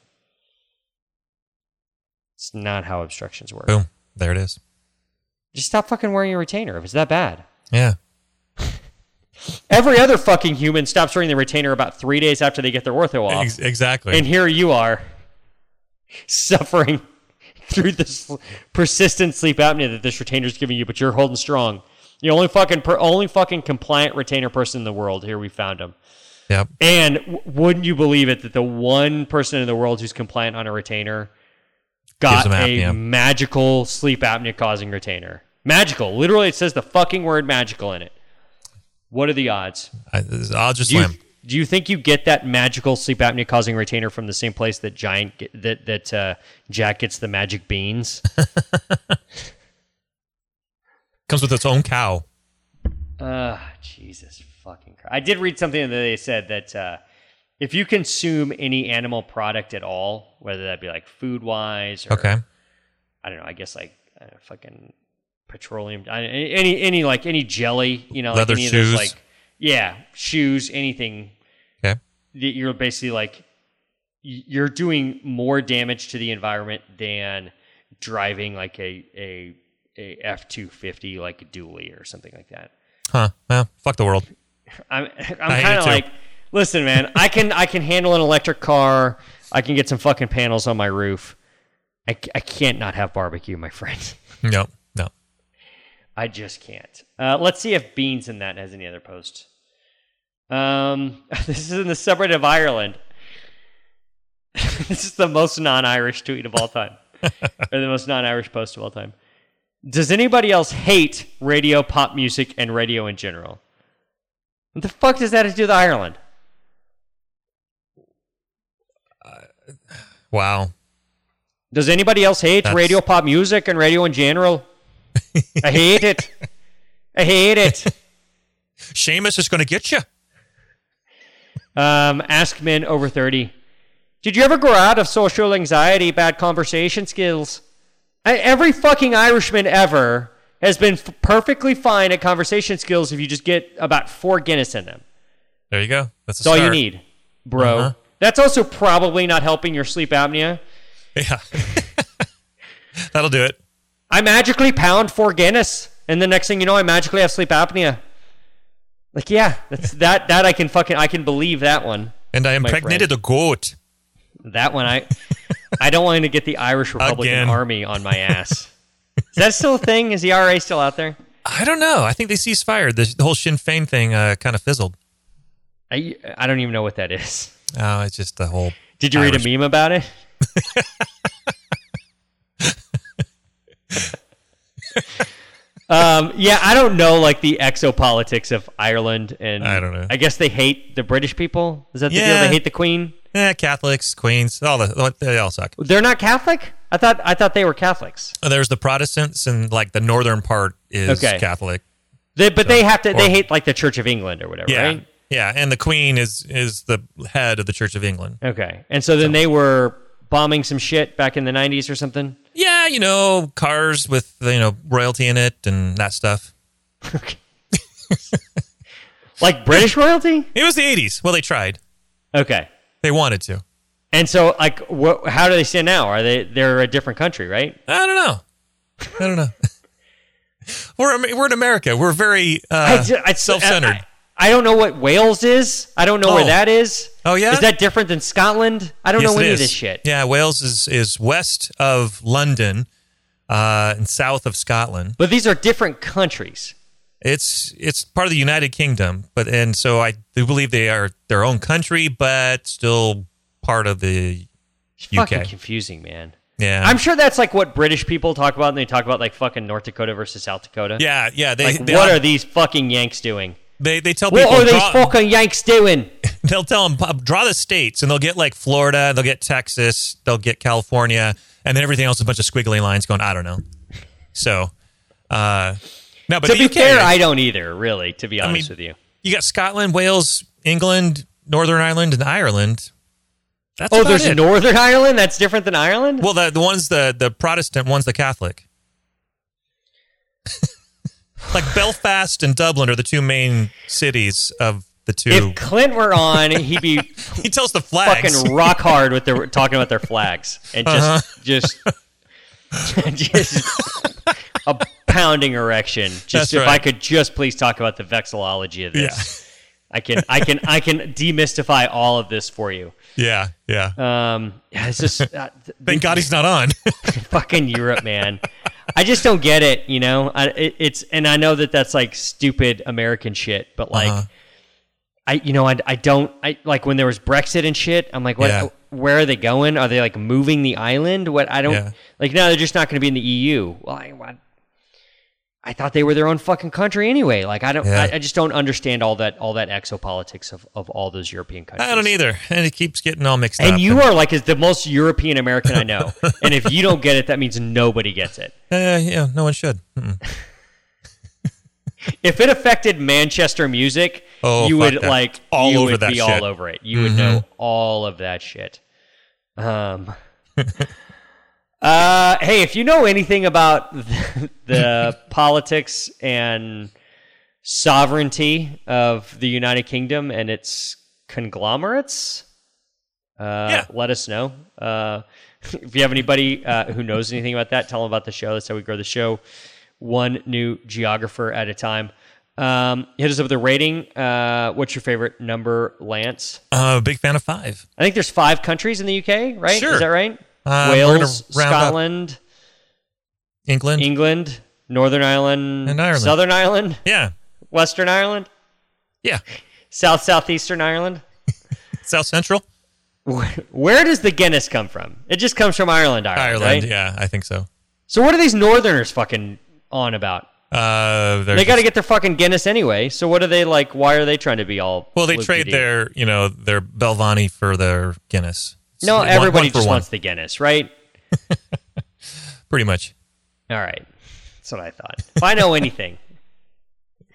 It's not how obstructions work. Boom. There it is. Just stop fucking wearing your retainer if it's that bad. Yeah. <laughs> Every other fucking human stops wearing the retainer about three days after they get their ortho off. Ex- exactly. And here you are, <laughs> suffering through this persistent sleep apnea that this retainer is giving you, but you're holding strong. You're the only fucking per, only fucking compliant retainer person in the world. Here we found him. yep. And w- wouldn't you believe it that the one person in the world who's compliant on a retainer got a magical sleep apnea causing retainer? Magical. Literally, it says the fucking word magical in it. What are the odds? I, I'll just Do you, do you think you get that magical sleep apnea causing retainer from the same place that Giant get, that that uh, Jack gets the magic beans? <laughs> Comes with its own cow. uh, Jesus fucking Christ. I did read something that they said that uh, if you consume any animal product at all, whether that be like food wise or Okay. I don't know, I guess like uh, fucking petroleum, I- any any like any jelly, you know, Leather like any shoes. of those like yeah, shoes, anything Yeah. that you're basically like you're doing more damage to the environment than driving like a a a F two fifty like a dually or something like that. Huh. Well, fuck the world. <laughs> I'm I I'm kind of like, listen, man, I can I can handle an electric car. I can get some fucking panels on my roof. I, I can't not have barbecue, my friend. <laughs> No. No. I just can't. Uh, let's see if Beans in that has any other posts. Um, <laughs> this is in the subreddit of Ireland. <laughs> this is the most non-Irish tweet of all time, or the most non-Irish post of all time. Does anybody else hate radio, pop music, and radio in general? What the fuck does that have to do with Ireland? Wow. Does anybody else hate That's- radio, pop music, and radio in general? I hate it. <laughs> I hate it. Seamus is going to get you. Um, ask men over 30. Did you ever grow out of social anxiety, bad conversation skills? I, every fucking Irishman ever has been f- perfectly fine at conversation skills if you just get about four Guinness in them. There you go. That's, That's all you need, bro. Uh-huh. That's also probably not helping your sleep apnea. Yeah. <laughs> That'll do it. I magically pound four Guinness, and the next thing you know, I magically have sleep apnea. Like, yeah, that's <laughs> that. That I can fucking I can believe that one. And I impregnated a goat. That one I I don't want to get the Irish <laughs> Republican Again. Army on my ass. Is that still a thing? Is the IRA still out there? I don't know. I think they ceased fire. The, the whole Sinn Fein thing uh, kind of fizzled. I I don't even know what that is. Oh, it's just the whole. Did you read a meme about it? um, yeah, I don't know like the exopolitics of Ireland, and I don't know. I guess they hate the British people. Is that the deal? They hate the Queen. Yeah, Catholics, Queens, all the they all suck. They're not Catholic. I thought I thought they were Catholics. There's the Protestants, and like the northern part is Okay. Catholic. They, but they have to. or- they hate like the Church of England or whatever, Yeah, right? Yeah, and the Queen is is the head of the Church of England. Okay. And so then they were bombing some shit back in the 90s or something? Yeah, you know, cars with you know royalty in it and that stuff. Like British royalty? It was the '80s. Well, they tried. Okay. They wanted to. And so, like, what, how do they stand now? Are they they're a different country, right? I don't know. I don't know. <laughs> we're we're in America. We're very uh, ju- I- self-centered. I, I don't know what Wales is. I don't know where Oh. that is. Oh, yeah? is that different than Scotland? I don't Yes, know any of this shit. Yeah, Wales is is west of London uh, and south of Scotland. But these are different countries. It's it's part of the United Kingdom, but and so I do believe they are their own country, but still part of the It's UK. fucking confusing, man. Yeah, I'm sure that's like what British people talk about, and they talk about like fucking North Dakota versus South Dakota. yeah, yeah. They Like, they, what are these fucking Yanks doing? They they tell What people are these fucking Yanks doing? <laughs> they'll tell them draw the states, and they'll get like Florida, they'll get Texas, they'll get California, and then everything else is a bunch of squiggly lines going. I don't know. So, uh, no, but to be UK, fair, I don't either, really, to be I honest mean, with you. you got Scotland, Wales, England, Northern Ireland, and Ireland. That's Oh, there's it. Northern Ireland? That's different than Ireland? Well, the the one's the the Protestant, one's the Catholic. <laughs> like Belfast and Dublin are the two main cities of the two. if Clint were on, he'd be <laughs> he tells the flags. fucking rock hard with their talking about their flags and just just <laughs> just a pounding erection. Just That's if I could just please talk about the vexillology of this. I can I can I can demystify all of this for you. yeah, yeah. Um, yeah, it's just uh, th- Thank God he's not on. <laughs> fucking Europe, man. I just don't get it, you know. I, it, it's and I know that that's like stupid American shit, but like, Uh-huh. I you know I, I don't I like when there was Brexit and shit. I'm like, what? Yeah. Where are they going? Are they like moving the island? What? I don't Yeah. like. No, they're just not going to be in the EU. Well, I, what? I thought they were their own fucking country anyway. Like I don't. Yeah. I, I just don't understand all that all that exopolitics of of all those European countries. I don't either, and it keeps getting all mixed up. And you are like is the most European American I know. <laughs> and if you don't get it, that means nobody gets it. Uh, yeah, no one should. <laughs> If it affected Manchester music, Oh, you would that. like All you over would that be shit. Mm-hmm. all over it. You would know all of that shit. Um <laughs> Uh, hey, if you know anything about the, <laughs> the politics and sovereignty of the United Kingdom and its conglomerates, uh, Yeah. let us know. Uh, <laughs> if you have anybody uh, who knows anything about that, tell them about the show. That's how we grow the show, one new geographer at a time. Um, hit us up with a rating. Uh, what's your favorite number, Lance? Uh, big fan of five. I think there's five countries in the UK, right? Sure. Is that right? Uh, Wales, round up. Scotland, England. England, Northern Ireland, And Ireland. Southern Ireland, yeah, Western Ireland, yeah. South Southeastern Ireland. <laughs> South Central Where, where does the Guinness come from? It just comes from Ireland, Ireland, Ireland. right? Yeah, I think so. So what are these Northerners fucking on about? Uh, they're got to get their fucking Guinness anyway. So what are they like? Why are they trying to be all? Well, they trade their, you know, their Balvenie for their Guinness. No, one- everybody one just one, wants the Guinness, right? <laughs> pretty much. All right, that's what I thought. If I know anything,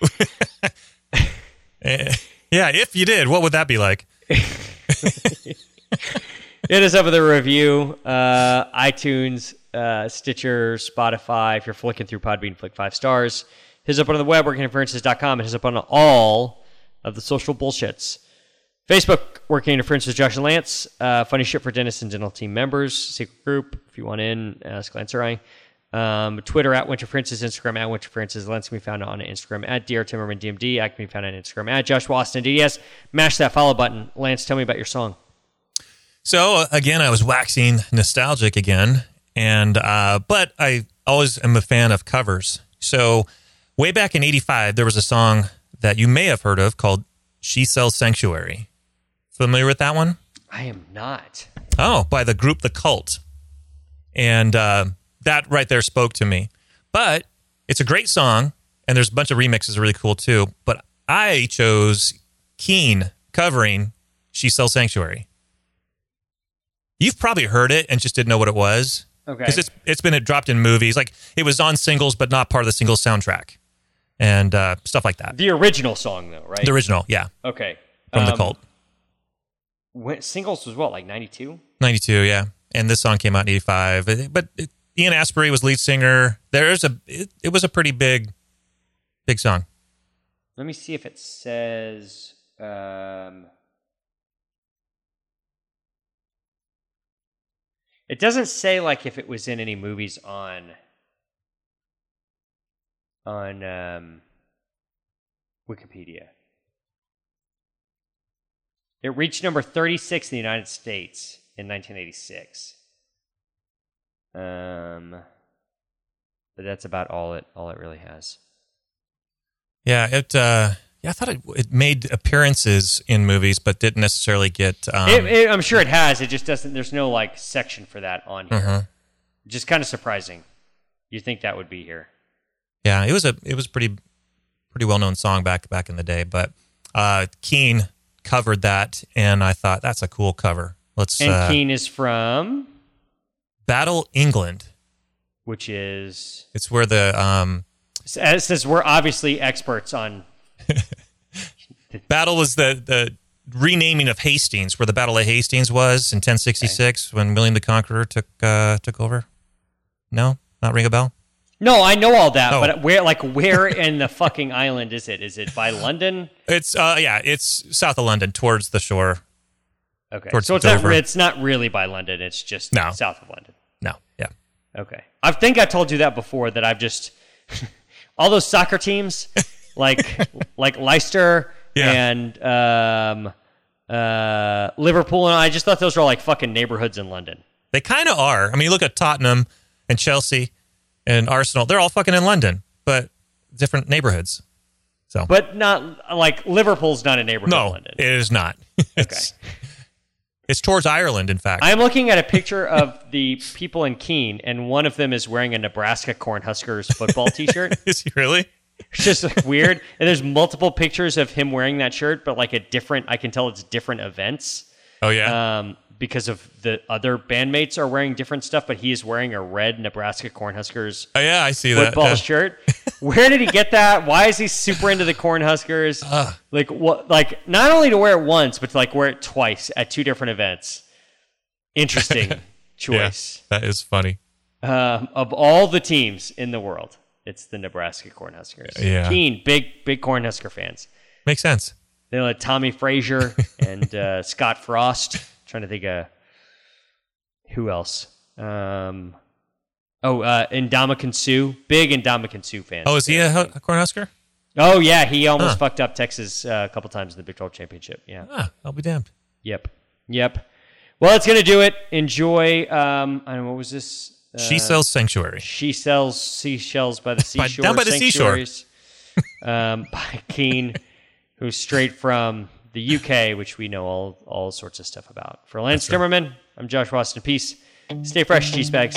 <laughs> <laughs> yeah, if you did, what would that be like? Hit us up with a review. Uh, iTunes, uh, Stitcher, Spotify. If you're flicking through Podbean, flick five stars. Hit us up on the web, workinginterferences.com. and Hit us up on all of the social bullshits. Facebook, Working Interferences, Josh and Lance. Uh, funny shit for dentists and dental team members. Secret group. If you want in, ask Lance or I. Um, Twitter at Winter Francis, Instagram at Winter Francis. Lance can be found on Instagram at Dr. Timmerman DMD. I can be found on Instagram at Josh Austin DDS. Mash that follow button. Lance, tell me about your song. So again, I was waxing nostalgic again, and uh, but I always am a fan of covers. So way back in '85, there was a song that you may have heard of called "She Sells Sanctuary." Familiar with that one? I am not. Oh, by the group The Cult. And uh, that right there spoke to me. But it's a great song, and there's a bunch of remixes really cool too. But I chose Keen covering She Sells Sanctuary. You've probably heard it and just didn't know what it was. Okay. Because it's, it's been dropped in movies. Like it was on singles, but not part of the single soundtrack and uh, stuff like that. The original song, though, right? The original, yeah, okay. from The Um, Cult. When, singles was what, like 92? 92 yeah and this song came out in 85 but it, Ian Astbury was lead singer there's a it, it was a pretty big big song Let me see if it says. Um, It doesn't say like if it was in any movies on on um, Wikipedia. It reached number 36 in the United States in 1986. Um, but that's about all it all it really has. Yeah, it. Uh, yeah, I thought it, it made appearances in movies, but didn't necessarily get. Um, It, it, I'm sure it has. It just doesn't. There's no like section for that on here. uh-huh. Just kind of surprising. You think that would be here? Yeah, it was a it was pretty pretty well known song back back in the day, but uh, Keen covered that, and I thought that's a cool cover. Let's And uh, Keane is from, Battle England. which is It's where the um, it says we're obviously experts on. <laughs> battle was the the renaming of Hastings, where the Battle of Hastings was in 1066 when William the Conqueror took uh, took over. No, not ring a bell. No, I know all that, Oh. but where like where in the fucking island is it? Is it by London? It's uh, yeah, it's south of London, towards the shore. Okay, so it's Dover. not it's not really by London. It's just No. south of London. No, yeah, Okay. I think I told you that before that I've just <laughs> all those soccer teams <laughs> like like Leicester Yeah. and um uh Liverpool and I just thought those were all like fucking neighborhoods in London. they kind of are. I mean, you look at Tottenham and Chelsea and Arsenal; they're all fucking in London, but different neighborhoods. So But not like Liverpool's not a neighborhood no, London. it is not. <laughs> it's, it's towards Ireland, in fact. I'm looking at a picture of the people in Keane and one of them is wearing a Nebraska Cornhuskers football t-shirt. <laughs> is he really? It's just like, weird. And there's multiple pictures of him wearing that shirt, but like at different I can tell it's different events. Oh yeah. um, because of the other bandmates are wearing different stuff, but he is wearing a red Nebraska Cornhuskers oh yeah, I see that. football Yeah. shirt. <laughs> Where did he get that? Why is he super into the Cornhuskers? like what? Like not only to wear it once, but to like wear it twice at two different events. Interesting <laughs> Yeah, choice. that is funny. Um, of all the teams in the world, it's the Nebraska Cornhuskers. Yeah. Keane, big big Cornhusker fans. Makes sense. They let Tommie Frazier <laughs> and uh, Scott Frost. Trying to think of who else. Um, oh, uh, Ndamukong Suh. Big Ndamukong Suh fan. Oh, is he a, a Cornhusker? Oh, yeah. He almost Huh. fucked up Texas uh, a couple times in the Big 12 championship. Yeah. Ah, I'll be damned. Yep. Yep. Well, that's going to do it. Enjoy. Um, I don't know. What was this? Uh, she sells sanctuary. She sells seashells by the By- seashore. down by the seashore. um, by Keane, who's straight from the UK, which we know all all sorts of stuff about. For Lance Timmerman, I'm Josh Austin. Peace. Stay fresh, cheese bags.